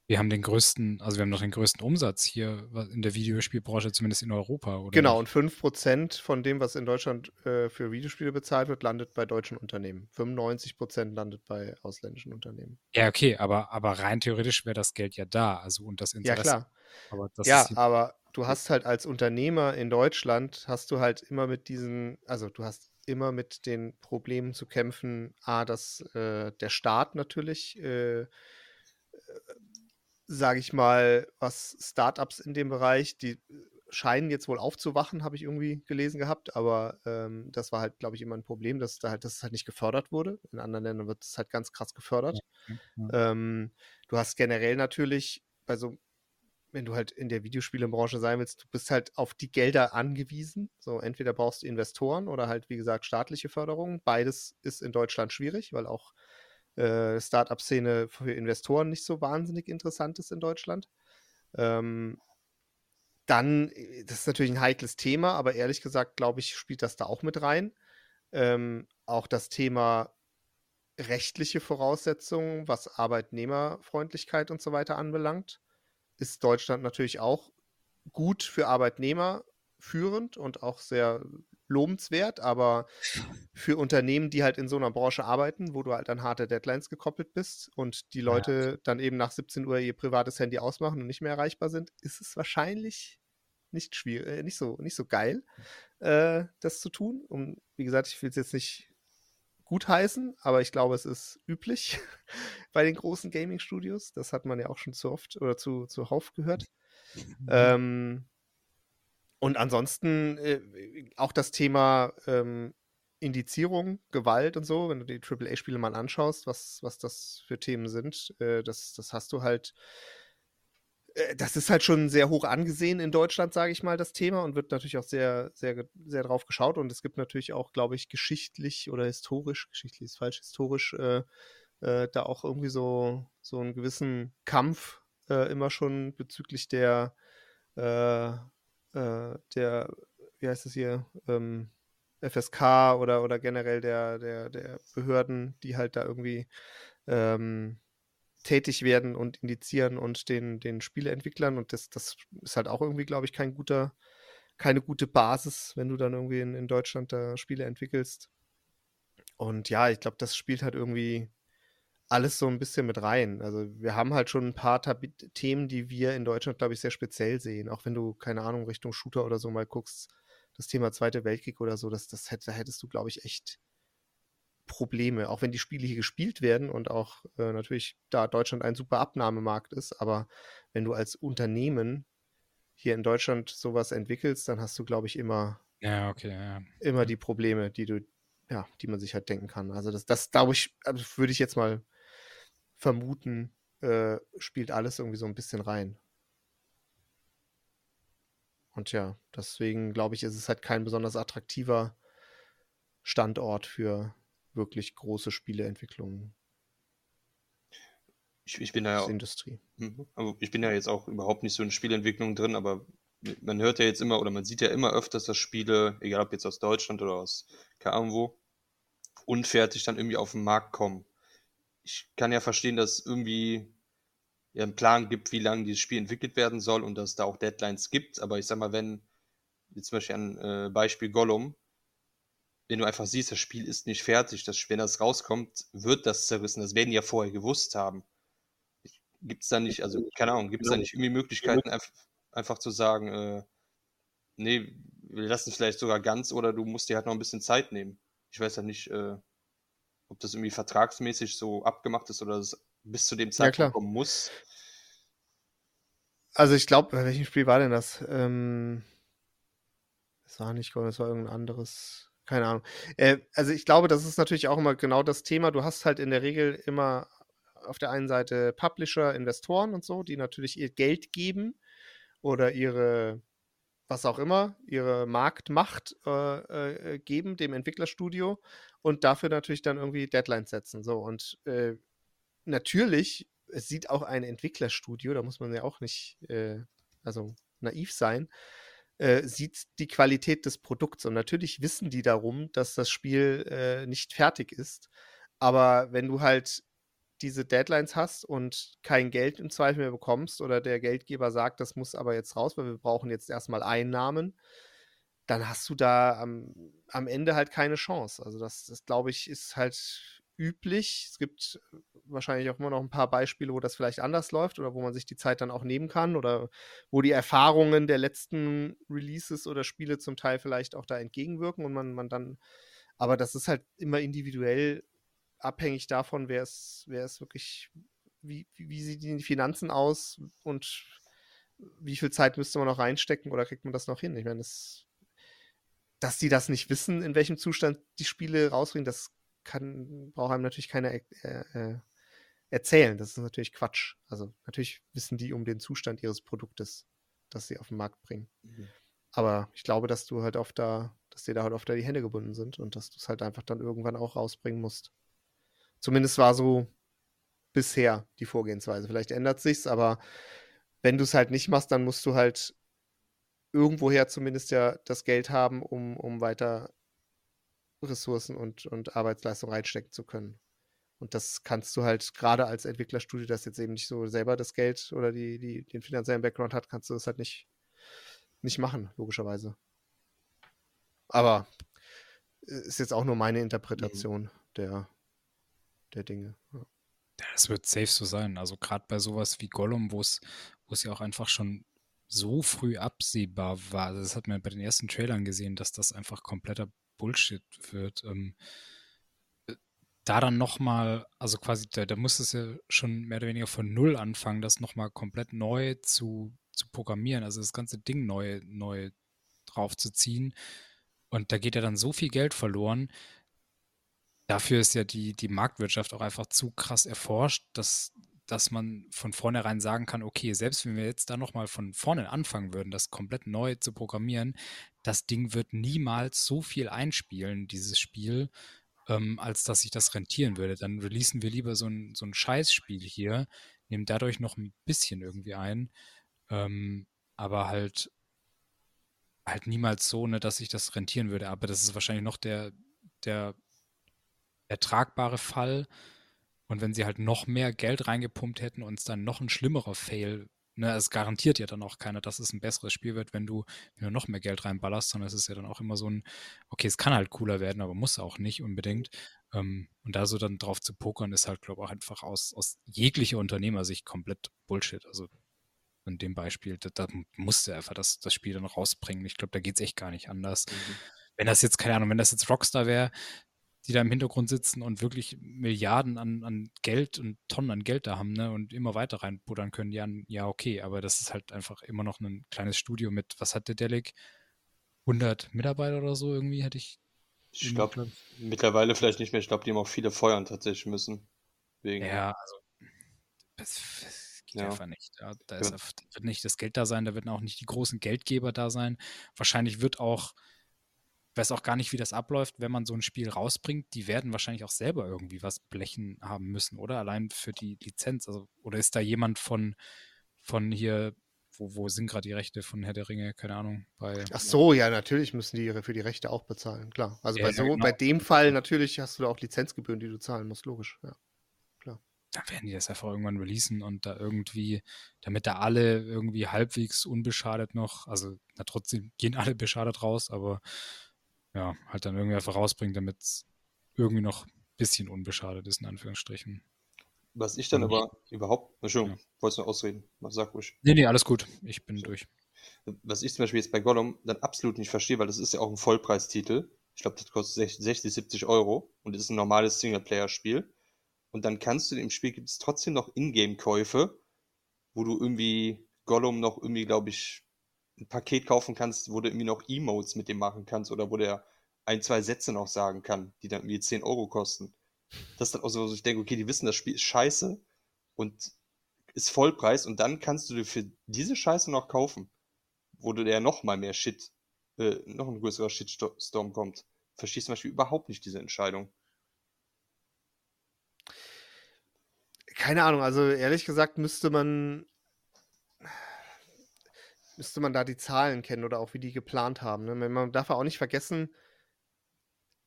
Wir haben den größten, also wir haben noch den größten Umsatz hier in der Videospielbranche, zumindest in Europa, oder? Genau, und 5% von dem, was in Deutschland äh, für Videospiele bezahlt wird, landet bei deutschen Unternehmen. 95% landet bei ausländischen Unternehmen. Ja, okay, aber, aber rein theoretisch wäre das Geld ja da, also und das Ja, Interesse. klar. Aber ja, aber du hast halt als Unternehmer in Deutschland, hast du halt immer mit diesen, also du hast immer mit den Problemen zu kämpfen, a, dass äh, der Staat natürlich, äh, äh, sage ich mal, was Startups in dem Bereich, die scheinen jetzt wohl aufzuwachen, habe ich irgendwie gelesen gehabt, aber ähm, das war halt, glaube ich, immer ein Problem, dass da halt, dass es halt nicht gefördert wurde. In anderen Ländern wird es halt ganz krass gefördert. ja. Ähm, du hast generell natürlich bei so, wenn du halt in der Videospielebranche sein willst, du bist halt auf die Gelder angewiesen. So, entweder brauchst du Investoren oder halt, wie gesagt, staatliche Förderung. Beides ist in Deutschland schwierig, weil auch äh, Startup-Szene für Investoren nicht so wahnsinnig interessant ist in Deutschland. Ähm, dann, äh, das ist natürlich ein heikles Thema, aber ehrlich gesagt, glaube ich, spielt das da auch mit rein. Ähm, auch das Thema rechtliche Voraussetzungen, was Arbeitnehmerfreundlichkeit und so weiter anbelangt, ist Deutschland natürlich auch gut für Arbeitnehmer führend und auch sehr lobenswert, aber für Unternehmen, die halt in so einer Branche arbeiten, wo du halt an harte Deadlines gekoppelt bist und die Ja, Leute dann eben nach 17 Uhr ihr privates Handy ausmachen und nicht mehr erreichbar sind, ist es wahrscheinlich nicht schwierig, äh, nicht so, nicht so geil, äh, das zu tun. Und wie gesagt, ich will es jetzt nicht gutheißen, aber ich glaube, es ist üblich bei den großen Gaming-Studios. Das hat man ja auch schon zu oft oder zu, zu Hauf gehört. Mhm. Ähm, und ansonsten äh, auch das Thema ähm, Indizierung, Gewalt und so, wenn du die AAA-Spiele mal anschaust, was, was das für Themen sind, äh, das, das hast du halt, äh, das ist halt schon sehr hoch angesehen in Deutschland, sage ich mal, das Thema und wird natürlich auch sehr, sehr, sehr drauf geschaut. Und es gibt natürlich auch, glaube ich, geschichtlich oder historisch, geschichtlich ist falsch, historisch, äh, äh, da auch irgendwie so, so einen gewissen Kampf immer schon bezüglich der, äh, der, wie heißt es hier, ähm, FSK oder, oder generell der, der, der Behörden, die halt da irgendwie ähm, tätig werden und indizieren und den, den Spieleentwicklern. Und das, das ist halt auch irgendwie, glaube ich, kein guter, keine gute Basis, wenn du dann irgendwie in, in Deutschland da Spiele entwickelst. Und ja, ich glaube, das spielt halt irgendwie alles so ein bisschen mit rein. Also wir haben halt schon ein paar Tabi Themen, die wir in Deutschland, glaube ich, sehr speziell sehen. Auch wenn du, keine Ahnung, Richtung Shooter oder so mal guckst, das Thema Zweite Weltkrieg oder so, das, das hätte, da hättest du, glaube ich, echt Probleme. Auch wenn die Spiele hier gespielt werden und auch äh, natürlich da Deutschland ein super Abnahmemarkt ist, aber wenn du als Unternehmen hier in Deutschland sowas entwickelst, dann hast du, glaube ich, immer ja, okay, ja. immer die Probleme, die du, ja, die man sich halt denken kann. Also das, das glaube ich, also würde ich jetzt mal vermuten, äh, spielt alles irgendwie so ein bisschen rein. Und ja, deswegen glaube ich, ist es halt kein besonders attraktiver Standort für wirklich große Spieleentwicklungen. Ich, ich bin da ja auch, Industrie. Mhm. Also ich bin ja jetzt auch überhaupt nicht so in Spielentwicklung drin, aber man hört ja jetzt immer oder man sieht ja immer öfters, dass Spiele, egal ob jetzt aus Deutschland oder aus keine Ahnung wo, unfertig dann irgendwie auf den Markt kommen. Ich kann ja verstehen, dass es irgendwie ja einen Plan gibt, wie lange dieses Spiel entwickelt werden soll und dass da auch Deadlines gibt, aber ich sag mal, wenn jetzt zum Beispiel ein äh, Beispiel Gollum, wenn du einfach siehst, das Spiel ist nicht fertig, das, wenn das rauskommt, wird das zerrissen. Das werden die ja vorher gewusst haben. Gibt es da nicht, also keine Ahnung, gibt es da nicht irgendwie Möglichkeiten, einfach, einfach zu sagen, äh, nee, wir lassen es vielleicht sogar ganz oder du musst dir halt noch ein bisschen Zeit nehmen. Ich weiß ja nicht, äh, ob das irgendwie vertragsmäßig so abgemacht ist oder es bis zu dem Zeitpunkt ja, kommen muss. Also ich glaube, bei welchem Spiel war denn das? Ähm, das war nicht, das war irgendein anderes keine Ahnung. Äh, also ich glaube, das ist natürlich auch immer genau das Thema. Du hast halt in der Regel immer auf der einen Seite Publisher, Investoren und so, die natürlich ihr Geld geben oder ihre, was auch immer, ihre Marktmacht äh, äh, geben dem Entwicklerstudio und dafür natürlich dann irgendwie Deadlines setzen. So und äh, natürlich, es sieht auch ein Entwicklerstudio, da muss man ja auch nicht, äh, also naiv sein, äh, sieht die Qualität des Produkts. Und natürlich wissen die darum, dass das Spiel äh, nicht fertig ist. Aber wenn du halt diese Deadlines hast und kein Geld im Zweifel mehr bekommst oder der Geldgeber sagt, das muss aber jetzt raus, weil wir brauchen jetzt erstmal Einnahmen, dann hast du da am, am Ende halt keine Chance. Also das, das glaube ich, ist halt üblich. Es gibt wahrscheinlich auch immer noch ein paar Beispiele, wo das vielleicht anders läuft oder wo man sich die Zeit dann auch nehmen kann oder wo die Erfahrungen der letzten Releases oder Spiele zum Teil vielleicht auch da entgegenwirken und man, man dann, aber das ist halt immer individuell abhängig davon, wer es, wer es wirklich, wie, wie sieht die Finanzen aus und wie viel Zeit müsste man noch reinstecken oder kriegt man das noch hin? Ich meine, das, dass die das nicht wissen, in welchem Zustand die Spiele rausbringen, das kann, braucht einem natürlich keiner äh, äh, erzählen. Das ist natürlich Quatsch. Also natürlich wissen die um den Zustand ihres Produktes, das sie auf den Markt bringen. Mhm. Aber ich glaube, dass du halt oft da, dass dir da halt oft da die Hände gebunden sind und dass du es halt einfach dann irgendwann auch rausbringen musst. Zumindest war so bisher die Vorgehensweise. Vielleicht ändert sich's, aber wenn du es halt nicht machst, dann musst du halt irgendwoher zumindest ja das Geld haben, um, um weiter Ressourcen und, und Arbeitsleistung reinstecken zu können. Und das kannst du halt gerade als Entwicklerstudio, das jetzt eben nicht so selber das Geld oder die, die, den finanziellen Background hat, kannst du das halt nicht, nicht machen, logischerweise. Aber äh, ist jetzt auch nur meine Interpretation mhm. der, der Dinge. Ja. Das wird safe so sein. Also gerade bei sowas wie Gollum, wo es, ja auch einfach schon so früh absehbar war. Das hat man bei den ersten Trailern gesehen, dass das einfach kompletter Bullshit wird. Ähm, äh, da dann nochmal, also quasi, da, da muss es ja schon mehr oder weniger von Null anfangen, das nochmal komplett neu zu, zu programmieren, also das ganze Ding neu, neu draufzuziehen. Und da geht ja dann so viel Geld verloren. Dafür ist ja die, die Marktwirtschaft auch einfach zu krass erforscht, dass dass man von vornherein sagen kann, okay, selbst wenn wir jetzt da nochmal von vorne anfangen würden, das komplett neu zu programmieren, das Ding wird niemals so viel einspielen, dieses Spiel, ähm, als dass sich das rentieren würde. Dann releasen wir lieber so ein, so ein Scheißspiel hier, nehmen dadurch noch ein bisschen irgendwie ein, ähm, aber halt halt niemals so, ne, dass sich das rentieren würde. Aber das ist wahrscheinlich noch der, der ertragbare Fall, und wenn sie halt noch mehr Geld reingepumpt hätten und es dann noch ein schlimmerer Fail, ne, es garantiert ja dann auch keiner, dass es ein besseres Spiel wird, wenn du, wenn du noch mehr Geld reinballerst, sondern es ist ja dann auch immer so ein, okay, es kann halt cooler werden, aber muss auch nicht unbedingt. Ähm, und da so dann drauf zu pokern, ist halt, glaube ich, auch einfach aus, aus jeglicher Unternehmersicht komplett Bullshit. Also in dem Beispiel, da, da musste einfach das, das Spiel dann rausbringen. Ich glaube, da geht es echt gar nicht anders. Mhm. Wenn das jetzt, keine Ahnung, wenn das jetzt Rockstar wäre, die da im Hintergrund sitzen und wirklich Milliarden an, an Geld und Tonnen an Geld da haben ne, und immer weiter reinbuddern können, ja, ja, okay, aber das ist halt einfach immer noch ein kleines Studio mit, was hat der Delic? 100 Mitarbeiter oder so irgendwie, hätte ich. Ich glaube, mittlerweile vielleicht nicht mehr. Ich glaube, die haben auch viele feuern tatsächlich müssen. Wegen ja, also das, das geht ja. einfach nicht. Da, ist, ja. wird nicht das Geld da sein, da werden auch nicht die großen Geldgeber da sein. Wahrscheinlich wird auch weiß auch gar nicht, wie das abläuft, wenn man so ein Spiel rausbringt. Die werden wahrscheinlich auch selber irgendwie was blechen haben müssen, oder? Allein für die Lizenz. Also, oder ist da jemand von, von hier, wo, wo sind gerade die Rechte von Herr der Ringe? Keine Ahnung. Bei, Ach so, ja, natürlich müssen die für die Rechte auch bezahlen, klar. Also ja, bei, so, genau. bei dem Fall natürlich hast du da auch Lizenzgebühren, die du zahlen musst, logisch, ja. Klar. dann werden die das einfach irgendwann releasen und da irgendwie, damit da alle irgendwie halbwegs unbeschadet noch, also na, trotzdem gehen alle beschadet raus, aber ja, halt dann irgendwie einfach rausbringen, damit es irgendwie noch ein bisschen unbeschadet ist, in Anführungsstrichen. Was ich dann Und- aber überhaupt, Entschuldigung, Ja. wolltest du ausreden? Was sag ruhig. Nee, nee, alles gut. Ich bin durch. Was ich zum Beispiel jetzt bei Gollum dann absolut nicht verstehe, weil das ist ja auch ein Vollpreistitel. Ich glaube, das kostet 60, 70 Euro und ist ein normales Singleplayer-Spiel. Und dann kannst du im Spiel gibt es trotzdem noch Ingame-Käufe, wo du irgendwie Gollum noch irgendwie, glaube ich, ein Paket kaufen kannst, wo du irgendwie noch Emotes mit dem machen kannst oder wo der ein, zwei Sätze noch sagen kann, die dann irgendwie 10 Euro kosten. Das ist dann auch so, wo ich denke, okay, die wissen, das Spiel ist scheiße und ist Vollpreis und dann kannst du dir für diese Scheiße noch kaufen, wo du der noch mal mehr Shit, äh, noch ein größerer Shitstorm kommt. Verstehst zum Beispiel überhaupt nicht diese Entscheidung. Keine Ahnung, also ehrlich gesagt müsste man müsste man da die Zahlen kennen oder auch wie die geplant haben. Ne? Man darf auch nicht vergessen,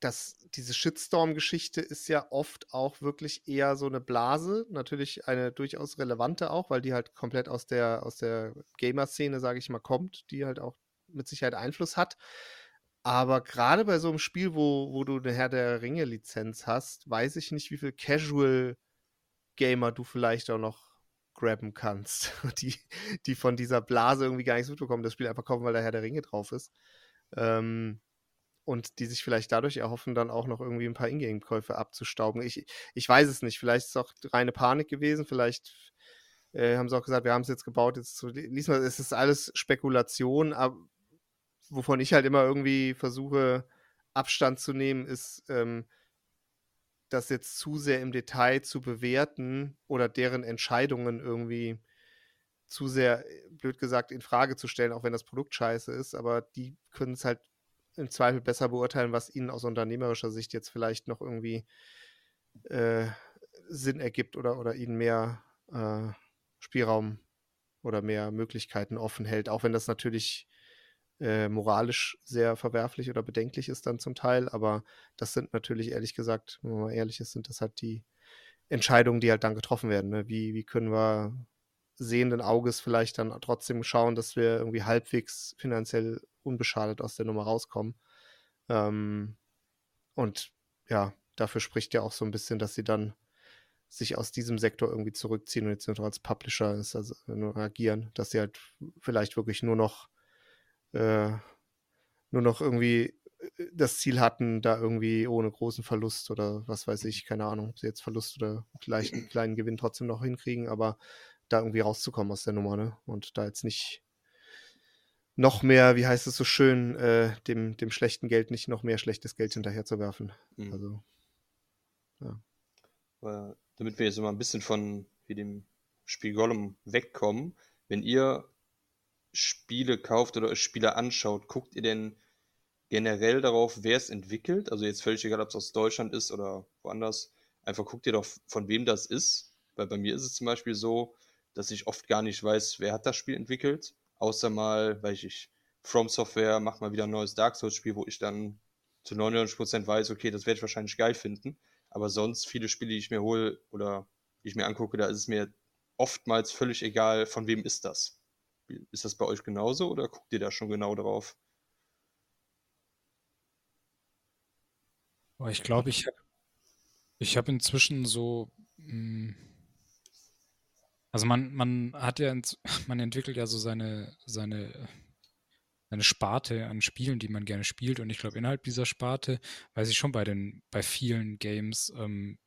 dass diese Shitstorm-Geschichte ist ja oft auch wirklich eher so eine Blase, natürlich eine durchaus relevante auch, weil die halt komplett aus der, aus der Gamer-Szene, sage ich mal, kommt, die halt auch mit Sicherheit Einfluss hat. Aber gerade bei so einem Spiel, wo, wo du eine Herr der Ringe-Lizenz hast, weiß ich nicht, wie viel Casual-Gamer du vielleicht auch noch grabben kannst, die, die von dieser Blase irgendwie gar nichts mitbekommen, das Spiel einfach kaufen, weil da Herr der Ringe drauf ist. Ähm, und die sich vielleicht dadurch erhoffen, dann auch noch irgendwie ein paar Ingame-Käufe abzustauben. Ich, ich weiß es nicht. Vielleicht ist es auch reine Panik gewesen. Vielleicht äh, haben sie auch gesagt, wir haben es jetzt gebaut. Jetzt so, lies mal, es ist alles Spekulation, aber wovon ich halt immer irgendwie versuche, Abstand zu nehmen, ist, ähm, das jetzt zu sehr im Detail zu bewerten oder deren Entscheidungen irgendwie zu sehr, blöd gesagt, in Frage zu stellen, auch wenn das Produkt scheiße ist, aber die können es halt im Zweifel besser beurteilen, was ihnen aus unternehmerischer Sicht jetzt vielleicht noch irgendwie äh, Sinn ergibt oder, oder ihnen mehr äh, Spielraum oder mehr Möglichkeiten offen hält, auch wenn das natürlich äh, moralisch sehr verwerflich oder bedenklich ist dann zum Teil, aber das sind natürlich ehrlich gesagt, wenn man mal ehrlich ist, sind das halt die Entscheidungen, die halt dann getroffen werden. Ne? Wie, wie können wir sehenden Auges vielleicht dann trotzdem schauen, dass wir irgendwie halbwegs finanziell unbeschadet aus der Nummer rauskommen. Ähm, und ja, dafür spricht ja auch so ein bisschen, dass sie dann sich aus diesem Sektor irgendwie zurückziehen und jetzt nur als Publisher ist, also agieren, dass sie halt vielleicht wirklich nur noch äh, nur noch irgendwie das Ziel hatten, da irgendwie ohne großen Verlust oder was weiß ich, keine Ahnung, ob sie jetzt Verlust oder vielleicht einen kleinen Gewinn trotzdem noch hinkriegen, aber da irgendwie rauszukommen aus der Nummer, ne? Und da jetzt nicht noch mehr, wie heißt es so schön, äh, dem, dem schlechten Geld nicht noch mehr schlechtes Geld hinterherzuwerfen. Mhm. Also, Aber damit wir jetzt mal ein bisschen von wie dem Spiel Gollum wegkommen, wenn ihr Spiele kauft oder Spiele anschaut, guckt ihr denn generell darauf, wer es entwickelt? Also jetzt völlig egal, ob es aus Deutschland ist oder woanders. Einfach guckt ihr doch, von wem das ist. Weil bei mir ist es zum Beispiel so, dass ich oft gar nicht weiß, wer hat das Spiel entwickelt. Außer mal, weil ich, From Software macht mal wieder ein neues Dark Souls Spiel, wo ich dann zu 99% weiß, okay, das werde ich wahrscheinlich geil finden. Aber sonst viele Spiele, die ich mir hole oder die ich mir angucke, da ist es mir oftmals völlig egal, von wem ist das. Ist das bei euch genauso oder guckt ihr da schon genau drauf? Aber ich glaube, ich habe ich hab inzwischen so, mh, also man, man hat ja, man entwickelt ja so seine, seine, seine Sparte an Spielen, die man gerne spielt. Und ich glaube, innerhalb dieser Sparte weiß ich schon bei den, bei vielen Games, ähm,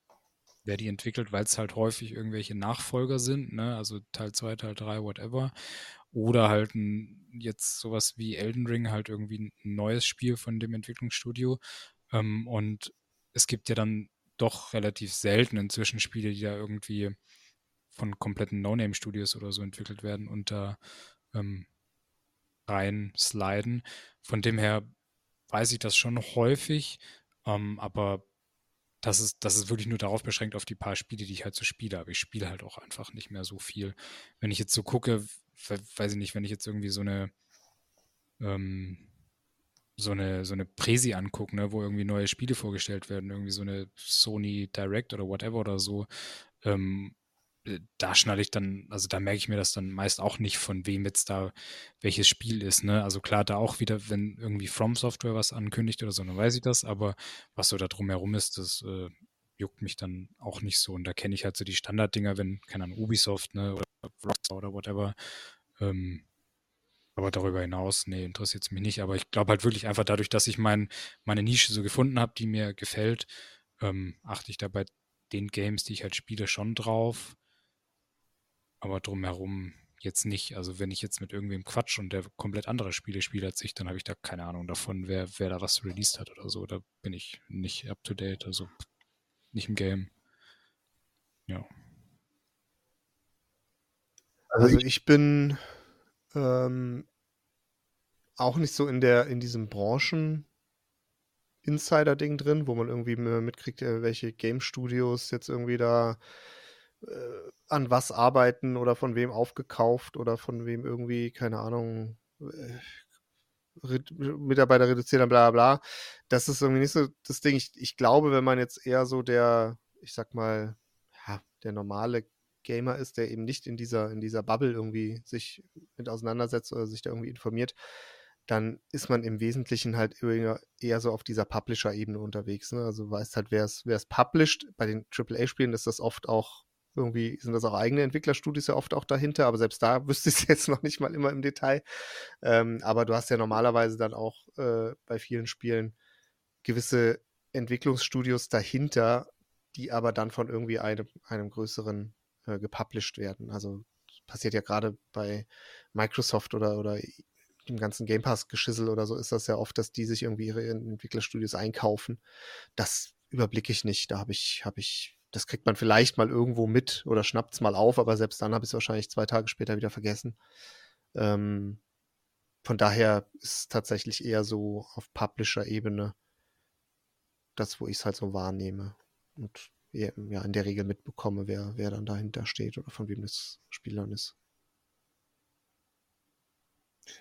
wer die entwickelt, weil es halt häufig irgendwelche Nachfolger sind, ne? Also Teil 2, Teil 3, whatever. Oder halt ein, jetzt sowas wie Elden Ring, halt irgendwie ein neues Spiel von dem Entwicklungsstudio. Ähm, und es gibt ja dann doch relativ selten inzwischen Spiele, die da irgendwie von kompletten No-Name-Studios oder so entwickelt werden und da ähm, rein sliden. Von dem her weiß ich das schon häufig, ähm, aber das ist, das ist wirklich nur darauf beschränkt auf die paar Spiele, die ich halt so spiele. Aber ich spiele halt auch einfach nicht mehr so viel. Wenn ich jetzt so gucke, weiß ich nicht, wenn ich jetzt irgendwie so eine ähm, so eine, so eine Präsi angucke, ne, wo irgendwie neue Spiele vorgestellt werden, irgendwie so eine Sony Direct oder whatever oder so, ähm, äh, da schnalle ich dann, also da merke ich mir das dann meist auch nicht, von wem jetzt da welches Spiel ist. Ne? Also klar, da auch wieder, wenn irgendwie From Software was ankündigt oder so, dann weiß ich das, aber was so da drumherum ist, das äh, juckt mich dann auch nicht so. Und da kenne ich halt so die Standarddinger, wenn, keine Ahnung, Ubisoft, ne, oder Rockstar oder whatever. Ähm, aber darüber hinaus, nee, interessiert es mich nicht. Aber ich glaube halt wirklich einfach dadurch, dass ich mein, meine Nische so gefunden habe, die mir gefällt, ähm, achte ich da bei den Games, die ich halt spiele, schon drauf aber drumherum jetzt nicht. Also wenn ich jetzt mit irgendwem quatsch und der komplett andere Spiele spielt als ich, dann habe ich da keine Ahnung davon, wer, wer da was released hat oder so. Da bin ich nicht up to date, also nicht im Game. Ja. Also, also ich bin ähm, auch nicht so in der, in diesem Branchen Insider-Ding drin, wo man irgendwie mitkriegt, äh, welche Game Studios jetzt irgendwie da äh, an was arbeiten oder von wem aufgekauft oder von wem irgendwie, keine Ahnung, äh, Mitarbeiter reduzieren, bla bla. Das ist irgendwie nicht so das Ding. Ich, ich glaube, wenn man jetzt eher so der, ich sag mal, ja, der normale Gamer ist, der eben nicht in dieser, in dieser Bubble irgendwie sich mit auseinandersetzt oder sich da irgendwie informiert, dann ist man im Wesentlichen halt eher, eher so auf dieser Publisher-Ebene unterwegs. Ne? Also weißt halt, wer es published. Bei den AAA-Spielen ist das oft auch irgendwie sind das auch eigene Entwicklerstudios ja oft auch dahinter, aber selbst da wüsste ich es jetzt noch nicht mal immer im Detail. Ähm, aber du hast ja normalerweise dann auch äh, bei vielen Spielen gewisse Entwicklungsstudios dahinter, die aber dann von irgendwie einem, einem größeren äh, gepublished werden. Also passiert ja gerade bei Microsoft oder, oder dem ganzen Game Pass-Geschissel oder so ist das ja oft, dass die sich irgendwie ihre Entwicklerstudios einkaufen. Das überblicke ich nicht. Da habe ich, habe ich das kriegt man vielleicht mal irgendwo mit oder schnappt es mal auf, aber selbst dann habe ich es wahrscheinlich zwei Tage später wieder vergessen. Ähm, von daher ist es tatsächlich eher so auf Publisher-Ebene das, wo ich es halt so wahrnehme und ja, in der Regel mitbekomme, wer, wer dann dahinter steht oder von wem das Spiel dann ist.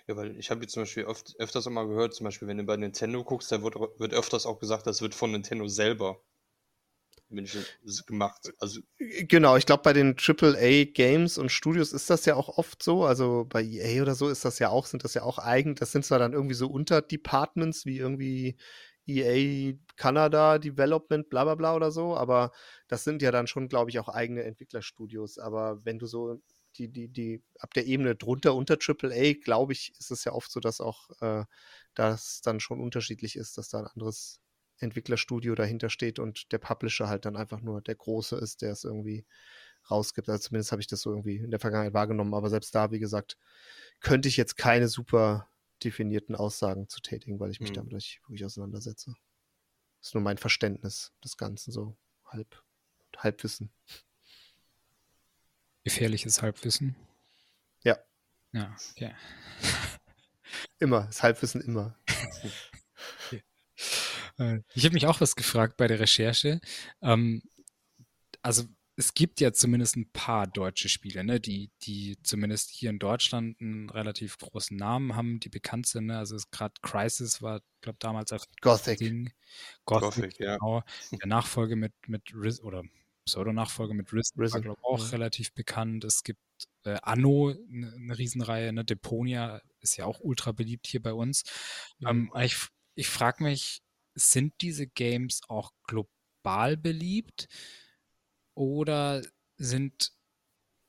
Ja, weil ich habe jetzt zum Beispiel oft, öfters immer gehört, zum Beispiel, wenn du bei Nintendo guckst, da wird, wird öfters auch gesagt, das wird von Nintendo selber gemacht. Also genau, ich glaube, bei den AAA Games und Studios ist das ja auch oft so. Also bei EA oder so ist das ja auch, sind das ja auch eigen. Das sind zwar dann irgendwie so Unterdepartments wie irgendwie EA Kanada Development, bla bla bla oder so, aber das sind ja dann schon, glaube ich, auch eigene Entwicklerstudios. Aber wenn du so die, die, die, ab der Ebene drunter unter AAA, glaube ich, ist es ja oft so, dass auch äh, das dann schon unterschiedlich ist, dass da ein anderes Entwicklerstudio dahinter steht und der Publisher halt dann einfach nur der Große ist, der es irgendwie rausgibt. Also zumindest habe ich das so irgendwie in der Vergangenheit wahrgenommen. Aber selbst da, wie gesagt, könnte ich jetzt keine super definierten Aussagen zu tätigen, weil ich mich hm. damit nicht wirklich auseinandersetze. Das ist nur mein Verständnis des Ganzen, so halb, Halbwissen. Gefährliches Halbwissen? Ja. Ja, okay. Immer, das Halbwissen immer. Äh, ich habe mich auch was gefragt bei der Recherche. Ähm, also es gibt ja zumindest ein paar deutsche Spiele, ne, die, die zumindest hier in Deutschland einen relativ großen Namen haben, die bekannt sind. Ne? Also gerade Crisis war, glaube damals als Gothic. Ding. Gothic, Gothic genau. Ja. Der Nachfolge mit, mit Riz oder Pseudo-Nachfolge mit Riz war, glaube auch ja. relativ bekannt. Es gibt äh, Anno, eine ne Riesenreihe, ne? Deponia ist ja auch ultra beliebt hier bei uns. Mhm. Ähm, ich ich frage mich, sind diese Games auch global beliebt oder sind,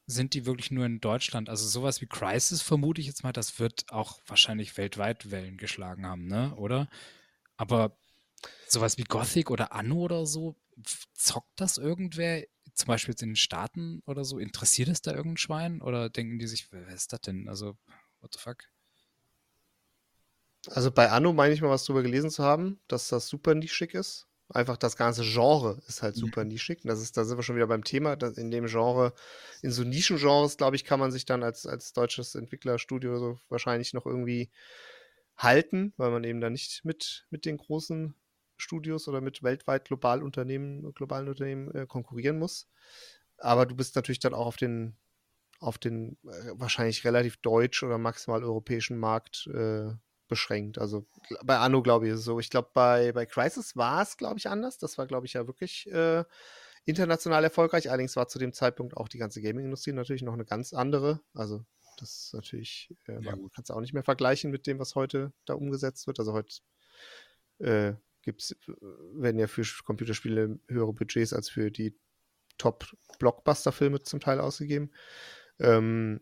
sind die wirklich nur in Deutschland? Also sowas wie Crisis vermute ich jetzt mal, das wird auch wahrscheinlich weltweit Wellen geschlagen haben, ne? Oder? Aber sowas wie Gothic oder Anno oder so, zockt das irgendwer? Zum Beispiel jetzt in den Staaten oder so? Interessiert es da irgendein Schwein? Oder denken die sich, wer ist das denn? Also, what the fuck? Also bei Anno meine ich mal was drüber gelesen zu haben, dass das super nischig ist. Einfach das ganze Genre ist halt super mhm. nischig. Das ist, da sind wir schon wieder beim Thema. in dem Genre, in so Nischengenres, glaube ich, kann man sich dann als, als deutsches Entwicklerstudio so wahrscheinlich noch irgendwie halten, weil man eben da nicht mit, mit den großen Studios oder mit weltweit global Unternehmen, globalen Unternehmen äh, konkurrieren muss. Aber du bist natürlich dann auch auf den, auf den äh, wahrscheinlich relativ deutsch oder maximal europäischen Markt äh, beschränkt. Also bei Anno, glaube ich, ist es so. Ich glaube, bei, bei Crisis war es, glaube ich, anders. Das war, glaube ich, ja wirklich äh, international erfolgreich. Allerdings war zu dem Zeitpunkt auch die ganze Gaming-Industrie natürlich noch eine ganz andere. Also das ist natürlich, äh, ja, kannst du auch nicht mehr vergleichen mit dem, was heute da umgesetzt wird. Also heute äh, gibt's, werden ja für Computerspiele höhere Budgets als für die Top-Blockbuster-Filme zum Teil ausgegeben. Ähm,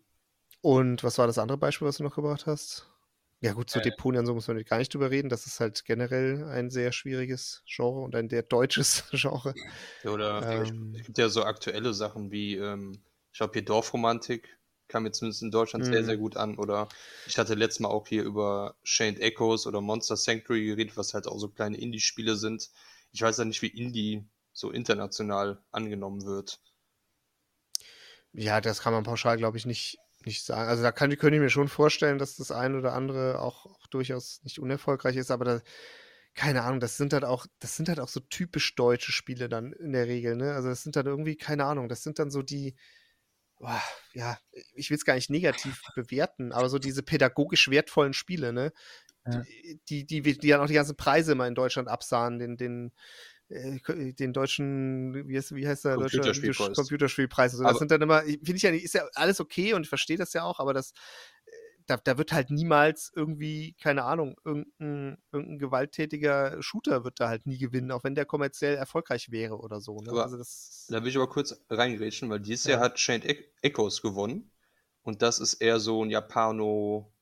und was war das andere Beispiel, was du noch gebracht hast? Ja, gut, so äh, Deponien so muss man gar nicht drüber reden. Das ist halt generell ein sehr schwieriges Genre und ein sehr deutsches Genre. Oder ähm, es gibt ja so aktuelle Sachen wie, ähm, ich glaube, hier Dorfromantik kam jetzt zumindest in Deutschland sehr, sehr mhm. gut an. Oder ich hatte letztes Mal auch hier über Chained Echoes oder Monster Sanctuary geredet, was halt auch so kleine Indie-Spiele sind. Ich weiß ja nicht, wie Indie so international angenommen wird. Ja, das kann man pauschal, glaube ich, nicht, nicht sagen. Also da kann, könnte ich mir schon vorstellen, dass das eine oder andere auch, auch durchaus nicht unerfolgreich ist, aber da, keine Ahnung, das sind halt auch, das sind halt auch so typisch deutsche Spiele dann in der Regel, ne? Also das sind dann irgendwie, keine Ahnung, das sind dann so die, boah, ja, ich will es gar nicht negativ bewerten, aber so diese pädagogisch wertvollen Spiele, ne? Ja. Die, die, die, die dann auch die ganzen Preise immer in Deutschland absahen, den, den, den deutschen, wie heißt, wie heißt der deutsche Computerspielpreis. Computerspielpreis. Also das sind dann immer, finde ich ja, ist ja alles okay und ich verstehe das ja auch, aber das, äh, da, da wird halt niemals irgendwie, keine Ahnung, irgendein, irgendein gewalttätiger Shooter wird da halt nie gewinnen, auch wenn der kommerziell erfolgreich wäre oder so. Ne? Also das, da will ich aber kurz reingrätschen, weil dieses ja. Jahr hat Chained Echoes gewonnen und das ist eher so ein Japano-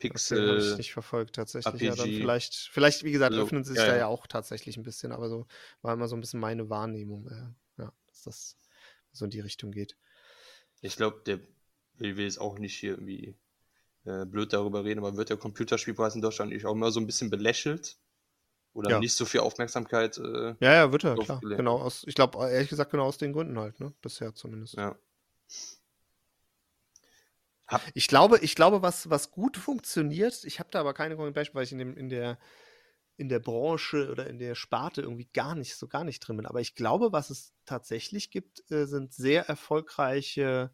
Pixel. Das ich nicht verfolgt tatsächlich. Ja, dann vielleicht, vielleicht, wie gesagt, öffnen sie sich ja, da ja auch tatsächlich ein bisschen, aber so war immer so ein bisschen meine Wahrnehmung, äh, ja, dass das so in die Richtung geht. Ich glaube, der will, will jetzt auch nicht hier irgendwie äh, blöd darüber reden, aber wird der Computerspielpreis in Deutschland auch immer so ein bisschen belächelt? Oder ja. nicht so viel Aufmerksamkeit? Äh, ja, ja, wird er, klar. Genau, aus, ich glaube, ehrlich gesagt, genau aus den Gründen halt, ne? Bisher zumindest. Ja. Ich glaube, ich glaube, was, was gut funktioniert, ich habe da aber keine konkreten Beispiele, weil ich in, dem, in, der, in der Branche oder in der Sparte irgendwie gar nicht, so gar nicht drin bin. Aber ich glaube, was es tatsächlich gibt, äh, sind sehr erfolgreiche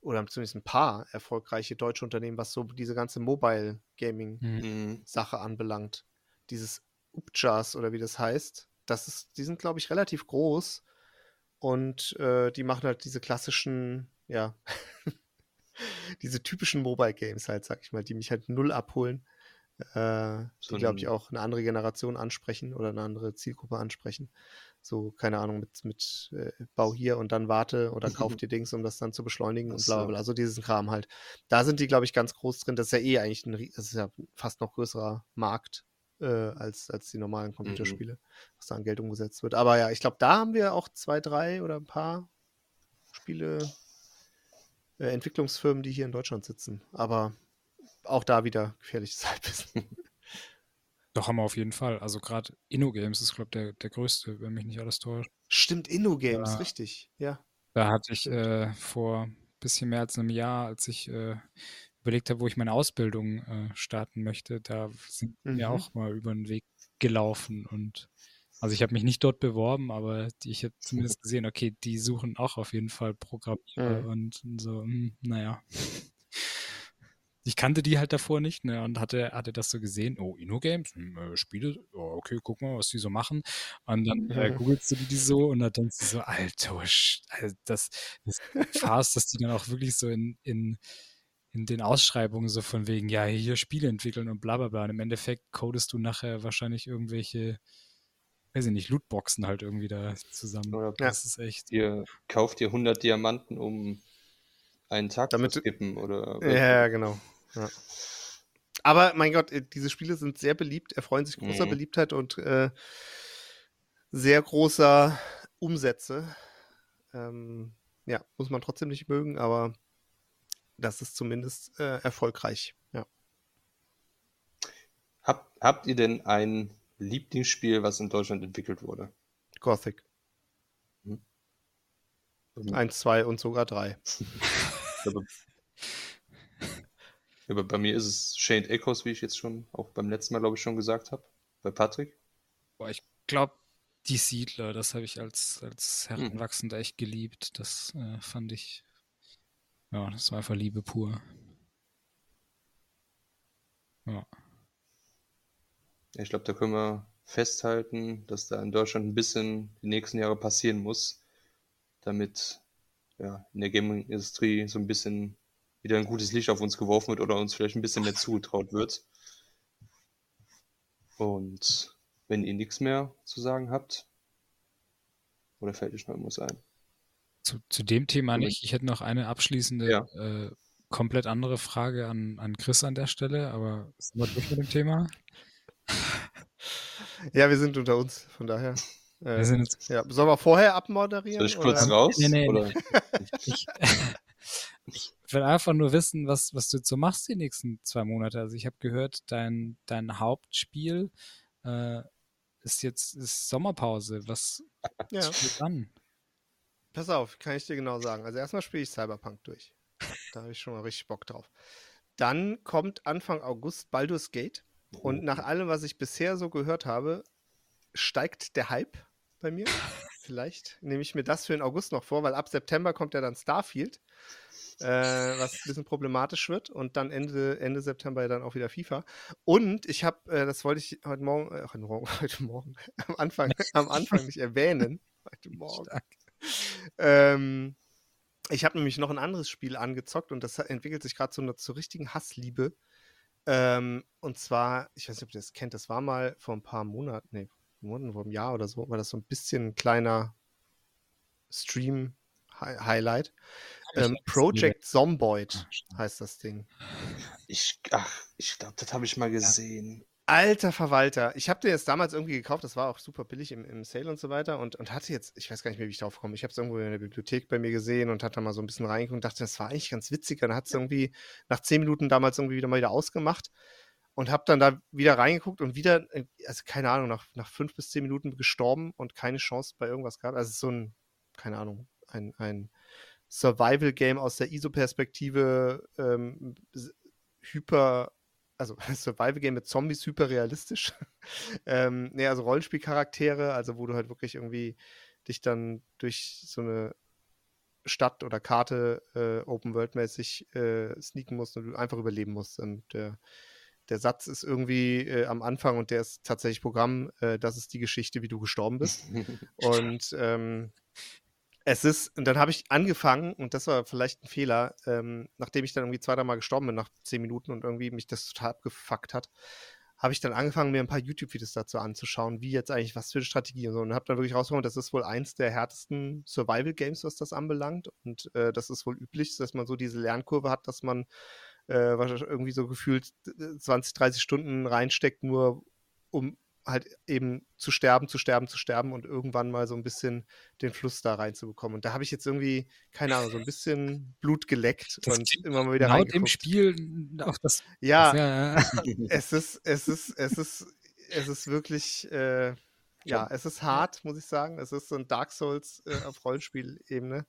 oder zumindest ein paar erfolgreiche deutsche Unternehmen, was so diese ganze Mobile Gaming mhm. Sache anbelangt. Dieses Upjas oder wie das heißt, das ist, die sind, glaube ich, relativ groß und äh, die machen halt diese klassischen, ja, diese typischen Mobile Games halt, sag ich mal, die mich halt null abholen. Äh, so die, glaube ich, auch eine andere Generation ansprechen oder eine andere Zielgruppe ansprechen. So, keine Ahnung, mit, mit äh, Bau hier und dann warte oder kauf dir Dings, um das dann zu beschleunigen das und bla bla bla. Also diesen Kram halt. Da sind die, glaube ich, ganz groß drin. Das ist ja eh eigentlich ein, das ist ja fast noch größerer Markt äh, als, als die normalen mhm. Computerspiele, mhm. was da an Geld umgesetzt wird. Aber ja, ich glaube, da haben wir auch zwei, drei oder ein paar Spiele äh, Entwicklungsfirmen, die hier in Deutschland sitzen. Aber auch da wieder gefährliches Halbwissen. Doch, haben wir auf jeden Fall. Also gerade InnoGames ist, glaube ich, der, der größte, wenn mich nicht alles täuscht. Stimmt, InnoGames, richtig, ja. Da hatte ich äh, vor ein bisschen mehr als einem Jahr, als ich äh, überlegt habe, wo ich meine Ausbildung äh, starten möchte, da sind mhm. mir auch mal über den Weg gelaufen und also ich habe mich nicht dort beworben, aber ich habe zumindest gesehen, okay, die suchen auch auf jeden Fall Programmierer mhm. und, und, so, hm, naja. Ich kannte die halt davor nicht ne, und hatte, hatte das so gesehen, oh, InnoGames, hm, äh, Spiele, oh, okay, guck mal, was die so machen. Und dann äh, googelst du die so und dann denkst du so, Alter, also das, das Farce, dass die dann auch wirklich so in, in, in den Ausschreibungen so von wegen, ja, hier Spiele entwickeln und bla bla bla. Und im Endeffekt codest du nachher wahrscheinlich irgendwelche weiß ich nicht, Lootboxen halt irgendwie da zusammen. Oder das ist echt. Ihr kauft ihr 100 Diamanten, um einen Tag Damit, zu skippen oder. Ja, genau. Ja. Aber mein Gott, äh, diese Spiele sind sehr beliebt, erfreuen sich großer mhm. Beliebtheit und äh, sehr großer Umsätze. Ähm, ja, muss man trotzdem nicht mögen, aber das ist zumindest äh, erfolgreich. Ja. Hab, habt ihr denn ein Lieblingsspiel, was in Deutschland entwickelt wurde? Gothic. Hm. Eins, zwei und sogar drei. aber, bei mir ist es Shane Echoes, wie ich jetzt schon auch beim letzten Mal, glaube ich, schon gesagt habe. Bei Patrick. Boah, ich glaube, die Siedler, das habe ich als, als hm. Heranwachsender echt geliebt. Das äh, fand ich, ja, das war einfach Liebe pur. Ja. Ich glaube, da können wir festhalten, dass da in Deutschland ein bisschen die nächsten Jahre passieren muss, damit ja, in der Gaming-Industrie so ein bisschen wieder ein gutes Licht auf uns geworfen wird oder uns vielleicht ein bisschen mehr zugetraut wird. Und wenn ihr nichts mehr zu sagen habt, oder fällt euch noch irgendwas ein? Zu, zu dem Thema nicht. Ich hätte noch eine abschließende, Ja. äh, komplett andere Frage an, an Chris an der Stelle, aber sind wir durch mit dem Thema? Ja, wir sind unter uns, von daher. Wir Äh, sind jetzt, ja. Sollen wir vorher abmoderieren? Soll ich kurz oder? raus? Nee, nee, oder? ich, ich will einfach nur wissen, was, was du so machst die nächsten zwei Monate. Also ich habe gehört, dein, dein Hauptspiel äh, ist jetzt ist Sommerpause. Was Ja. steht dann? Pass auf, kann ich dir genau sagen. Also erstmal spiele ich Cyberpunk durch. Da habe ich schon mal richtig Bock drauf. Dann kommt Anfang August Baldur's Gate. Und nach allem, was ich bisher so gehört habe, steigt der Hype bei mir. Vielleicht nehme ich mir das für den August noch vor, weil ab September kommt ja dann Starfield, äh, was ein bisschen problematisch wird. Und dann Ende, Ende September ja dann auch wieder FIFA. Und ich habe, äh, das wollte ich heute Morgen, äh, heute Morgen, heute Morgen, am Anfang, am Anfang nicht erwähnen. Heute Morgen. Ähm, ich habe nämlich noch ein anderes Spiel angezockt und das entwickelt sich gerade zu einer zur richtigen Hassliebe. Ähm, und zwar, ich weiß nicht, ob ihr das kennt, das war mal vor ein paar Monaten, nee, Monaten, vor einem Jahr oder so, war das so ein bisschen ein kleiner Stream-Highlight. Ähm, Project Zomboid Ah, heißt das Ding. Ich, ach, ich glaube, das habe ich mal gesehen. Alter Verwalter. Ich habe den jetzt damals irgendwie gekauft, das war auch super billig im, im Sale und so weiter und, und hatte jetzt, ich weiß gar nicht mehr, wie ich drauf komme. Ich habe es irgendwo in der Bibliothek bei mir gesehen und hatte da mal so ein bisschen reingeguckt und dachte, das war eigentlich ganz witzig. Dann hat es irgendwie nach zehn Minuten damals irgendwie wieder mal wieder ausgemacht und habe dann da wieder reingeguckt und wieder, äh, also keine Ahnung, nach, nach fünf bis zehn Minuten gestorben und keine Chance bei irgendwas gehabt. Also es ist so ein, keine Ahnung, ein, ein Survival-Game aus der ISO-Perspektive, ähm, hyper, also Survival-Game mit Zombies, hyper realistisch. ähm, nee, also Rollenspielcharaktere, also wo du halt wirklich irgendwie dich dann durch so eine Stadt oder Karte äh, Open-World-mäßig äh, sneaken musst und du einfach überleben musst. Und der, der Satz ist irgendwie äh, am Anfang und der ist tatsächlich Programm, äh, das ist die Geschichte, wie du gestorben bist. Und ähm, es ist, und dann habe ich angefangen, und das war vielleicht ein Fehler, ähm, nachdem ich dann irgendwie zwei, dreimal gestorben bin nach zehn Minuten und irgendwie mich das total abgefuckt hat, habe ich dann angefangen, mir ein paar YouTube-Videos dazu anzuschauen, wie jetzt eigentlich, was für eine Strategie und so. Und habe dann wirklich rausgefunden, das ist wohl eins der härtesten Survival-Games, was das anbelangt. Und äh, das ist wohl üblich, dass man so diese Lernkurve hat, dass man äh, irgendwie so gefühlt äh, 20, 30 Stunden reinsteckt, nur um halt eben zu sterben, zu sterben, zu sterben und irgendwann mal so ein bisschen den Fluss da reinzubekommen. Und da habe ich jetzt irgendwie, keine Ahnung, so ein bisschen Blut geleckt Das und immer mal wieder Genau dem reingeguckt. Spiel, auf das, Ja, ja, ja. es ist, es ist, es ist, es ist wirklich, äh, ja, es ist hart, muss ich sagen. Es ist so ein Dark Souls äh, auf Rollenspielebene.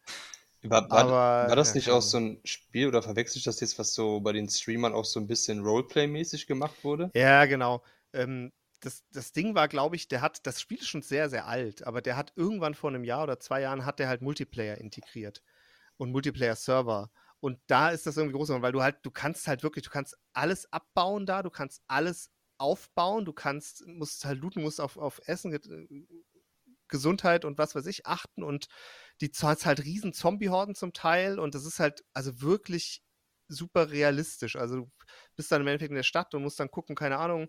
War, war, Aber, war das ja, nicht auch so ein Spiel oder verwechsel ich das jetzt, was so bei den Streamern auch so ein bisschen Roleplay-mäßig gemacht wurde? Ja, genau. Ähm, das, das Ding war, glaube ich, der hat, das Spiel ist schon sehr, sehr alt, aber der hat irgendwann vor einem Jahr oder zwei Jahren hat der halt Multiplayer integriert und Multiplayer-Server. Und da ist das irgendwie groß, weil du halt, du kannst halt wirklich, du kannst alles abbauen da, du kannst alles aufbauen, du kannst, musst halt looten, musst auf, auf Essen, Ge- Gesundheit und was weiß ich achten und die hast halt riesen Zombie-Horden zum Teil und das ist halt also wirklich super realistisch. Also du bist dann im Endeffekt in der Stadt und musst dann gucken, keine Ahnung, äh,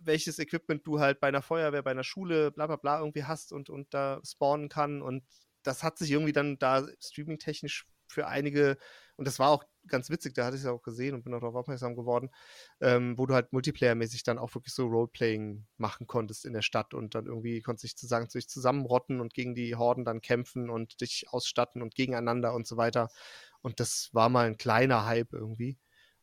welches Equipment du halt bei einer Feuerwehr, bei einer Schule, bla bla bla irgendwie hast und, und da spawnen kann. Und das hat sich irgendwie dann da streaming-technisch für einige, und das war auch ganz witzig, da hatte ich es auch gesehen und bin auch darauf aufmerksam geworden, ähm, wo du halt multiplayer-mäßig dann auch wirklich so Roleplaying machen konntest in der Stadt und dann irgendwie konntest dich zusammen, sich zusammenrotten und gegen die Horden dann kämpfen und dich ausstatten und gegeneinander und so weiter. Und das war mal ein kleiner Hype irgendwie.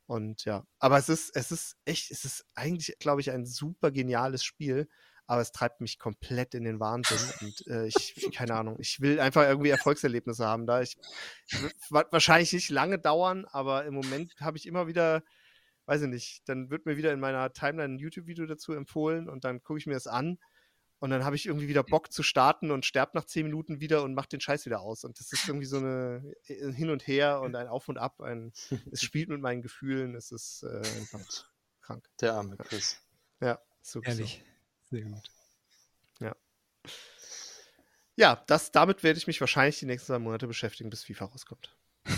Und ja, aber es ist, es ist echt, es ist eigentlich, glaube ich, ein super geniales Spiel, aber es treibt mich komplett in den Wahnsinn. Und äh, ich, keine Ahnung, ich will einfach irgendwie Erfolgserlebnisse haben da. Ich, wahrscheinlich nicht lange dauern, aber im Moment habe ich immer wieder, weiß ich nicht, dann wird mir wieder in meiner Timeline ein YouTube-Video dazu empfohlen und dann gucke ich mir das an und dann habe ich irgendwie wieder Bock zu starten und sterbe nach zehn Minuten wieder und mache den Scheiß wieder aus. Und das ist irgendwie so eine ein Hin und Her und ein Auf und Ab. Ein, es spielt mit meinen Gefühlen. Es ist äh, einfach krank. Der arme Chris. Ja, wirklich Ehrlich. Sehr gut. Ja, das, damit werde ich mich wahrscheinlich die nächsten zwei Monate beschäftigen, bis FIFA rauskommt.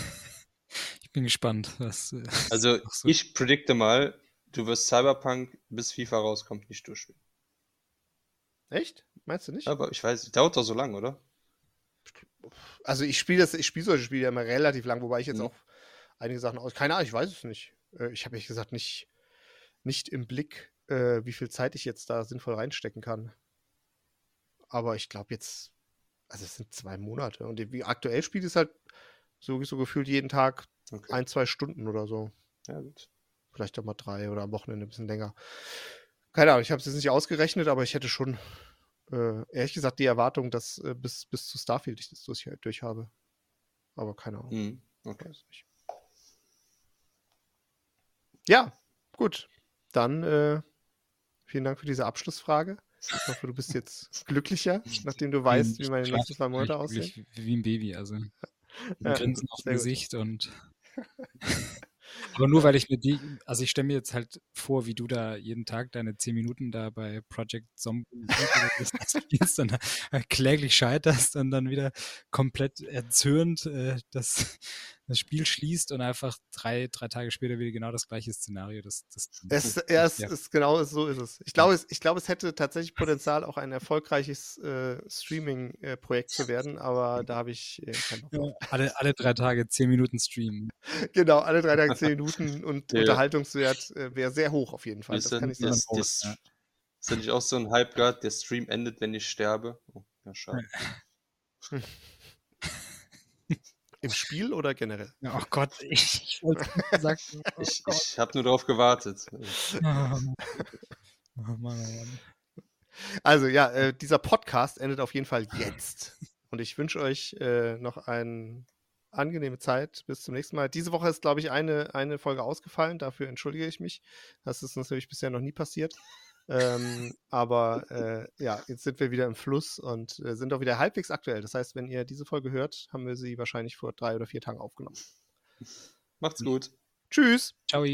Ich bin gespannt. Was, äh, Also so- ich predikte mal, du wirst Cyberpunk bis FIFA rauskommt nicht durchspielen. Echt? Meinst du nicht? Aber ich weiß, dauert doch so lang, oder? Also ich spiele das, ich spiele solche Spiele ja immer relativ lang, wobei ich jetzt Mhm. auch einige Sachen aus. Keine Ahnung, ich weiß es nicht. Äh, Ich habe ehrlich gesagt nicht, nicht im Blick, äh, wie viel Zeit ich jetzt da sinnvoll reinstecken kann. Aber ich glaube jetzt, also es sind zwei Monate. Und wie aktuell spielt es halt so, so gefühlt jeden Tag Okay. ein, zwei Stunden oder so. Ja, gut. Vielleicht auch mal drei oder am Wochenende ein bisschen länger. Keine Ahnung, ich habe es jetzt nicht ausgerechnet, aber ich hätte schon, äh, ehrlich gesagt, die Erwartung, dass äh, bis, bis zu Starfield ich das durch, durch habe. Aber keine Ahnung. Mhm. Okay. Ja, gut. Dann äh, vielen Dank für diese Abschlussfrage. Ich hoffe, du bist jetzt glücklicher, nachdem du weißt, wie meine nächsten zwei Monate aussehen. Wie ein Baby, also. Ein Ja, Grinsen auf dem gut. Gesicht und. Aber nur weil ich mir die, also ich stelle mir jetzt halt vor, wie du da jeden Tag deine 10 Minuten da bei Project Zombie spielst und da kläglich scheiterst und dann wieder komplett erzürnt äh, das, das Spiel schließt und einfach drei, drei Tage später wieder genau das gleiche Szenario. Das, das, Es, ja, es Ja. ist genau so ist es. Ich glaube, es, ich glaube, es hätte tatsächlich Potenzial, auch ein erfolgreiches äh, Streaming-Projekt zu werden, aber da habe ich äh, drauf. ja, alle, alle drei Tage 10 Minuten streamen. Genau, alle drei Tage zehn Minuten und Ja. Unterhaltungswert äh, wäre sehr hoch auf jeden Fall. Ist Das dann, kann ich sagen. das, das, Ja. ist ja nicht auch so ein Hype gerade, der Stream endet, wenn ich sterbe? Oh, ja, schade. Im Spiel oder generell? Ja, oh Gott, ich, ich wollte es gesagt. Oh Ich, ich habe nur darauf gewartet. Oh Mann, oh Mann. Also ja, äh, dieser Podcast endet auf jeden Fall jetzt. Und ich wünsche euch äh, noch eine angenehme Zeit. Bis zum nächsten Mal. Diese Woche ist, glaube ich, eine, eine Folge ausgefallen. Dafür entschuldige ich mich. Das ist uns natürlich bisher noch nie passiert. Ähm, aber äh, ja, jetzt sind wir wieder im Fluss und äh, sind auch wieder halbwegs aktuell. Das heißt, wenn ihr diese Folge hört, haben wir sie wahrscheinlich vor drei oder vier Tagen aufgenommen. Macht's gut. Tschüss! Ciao.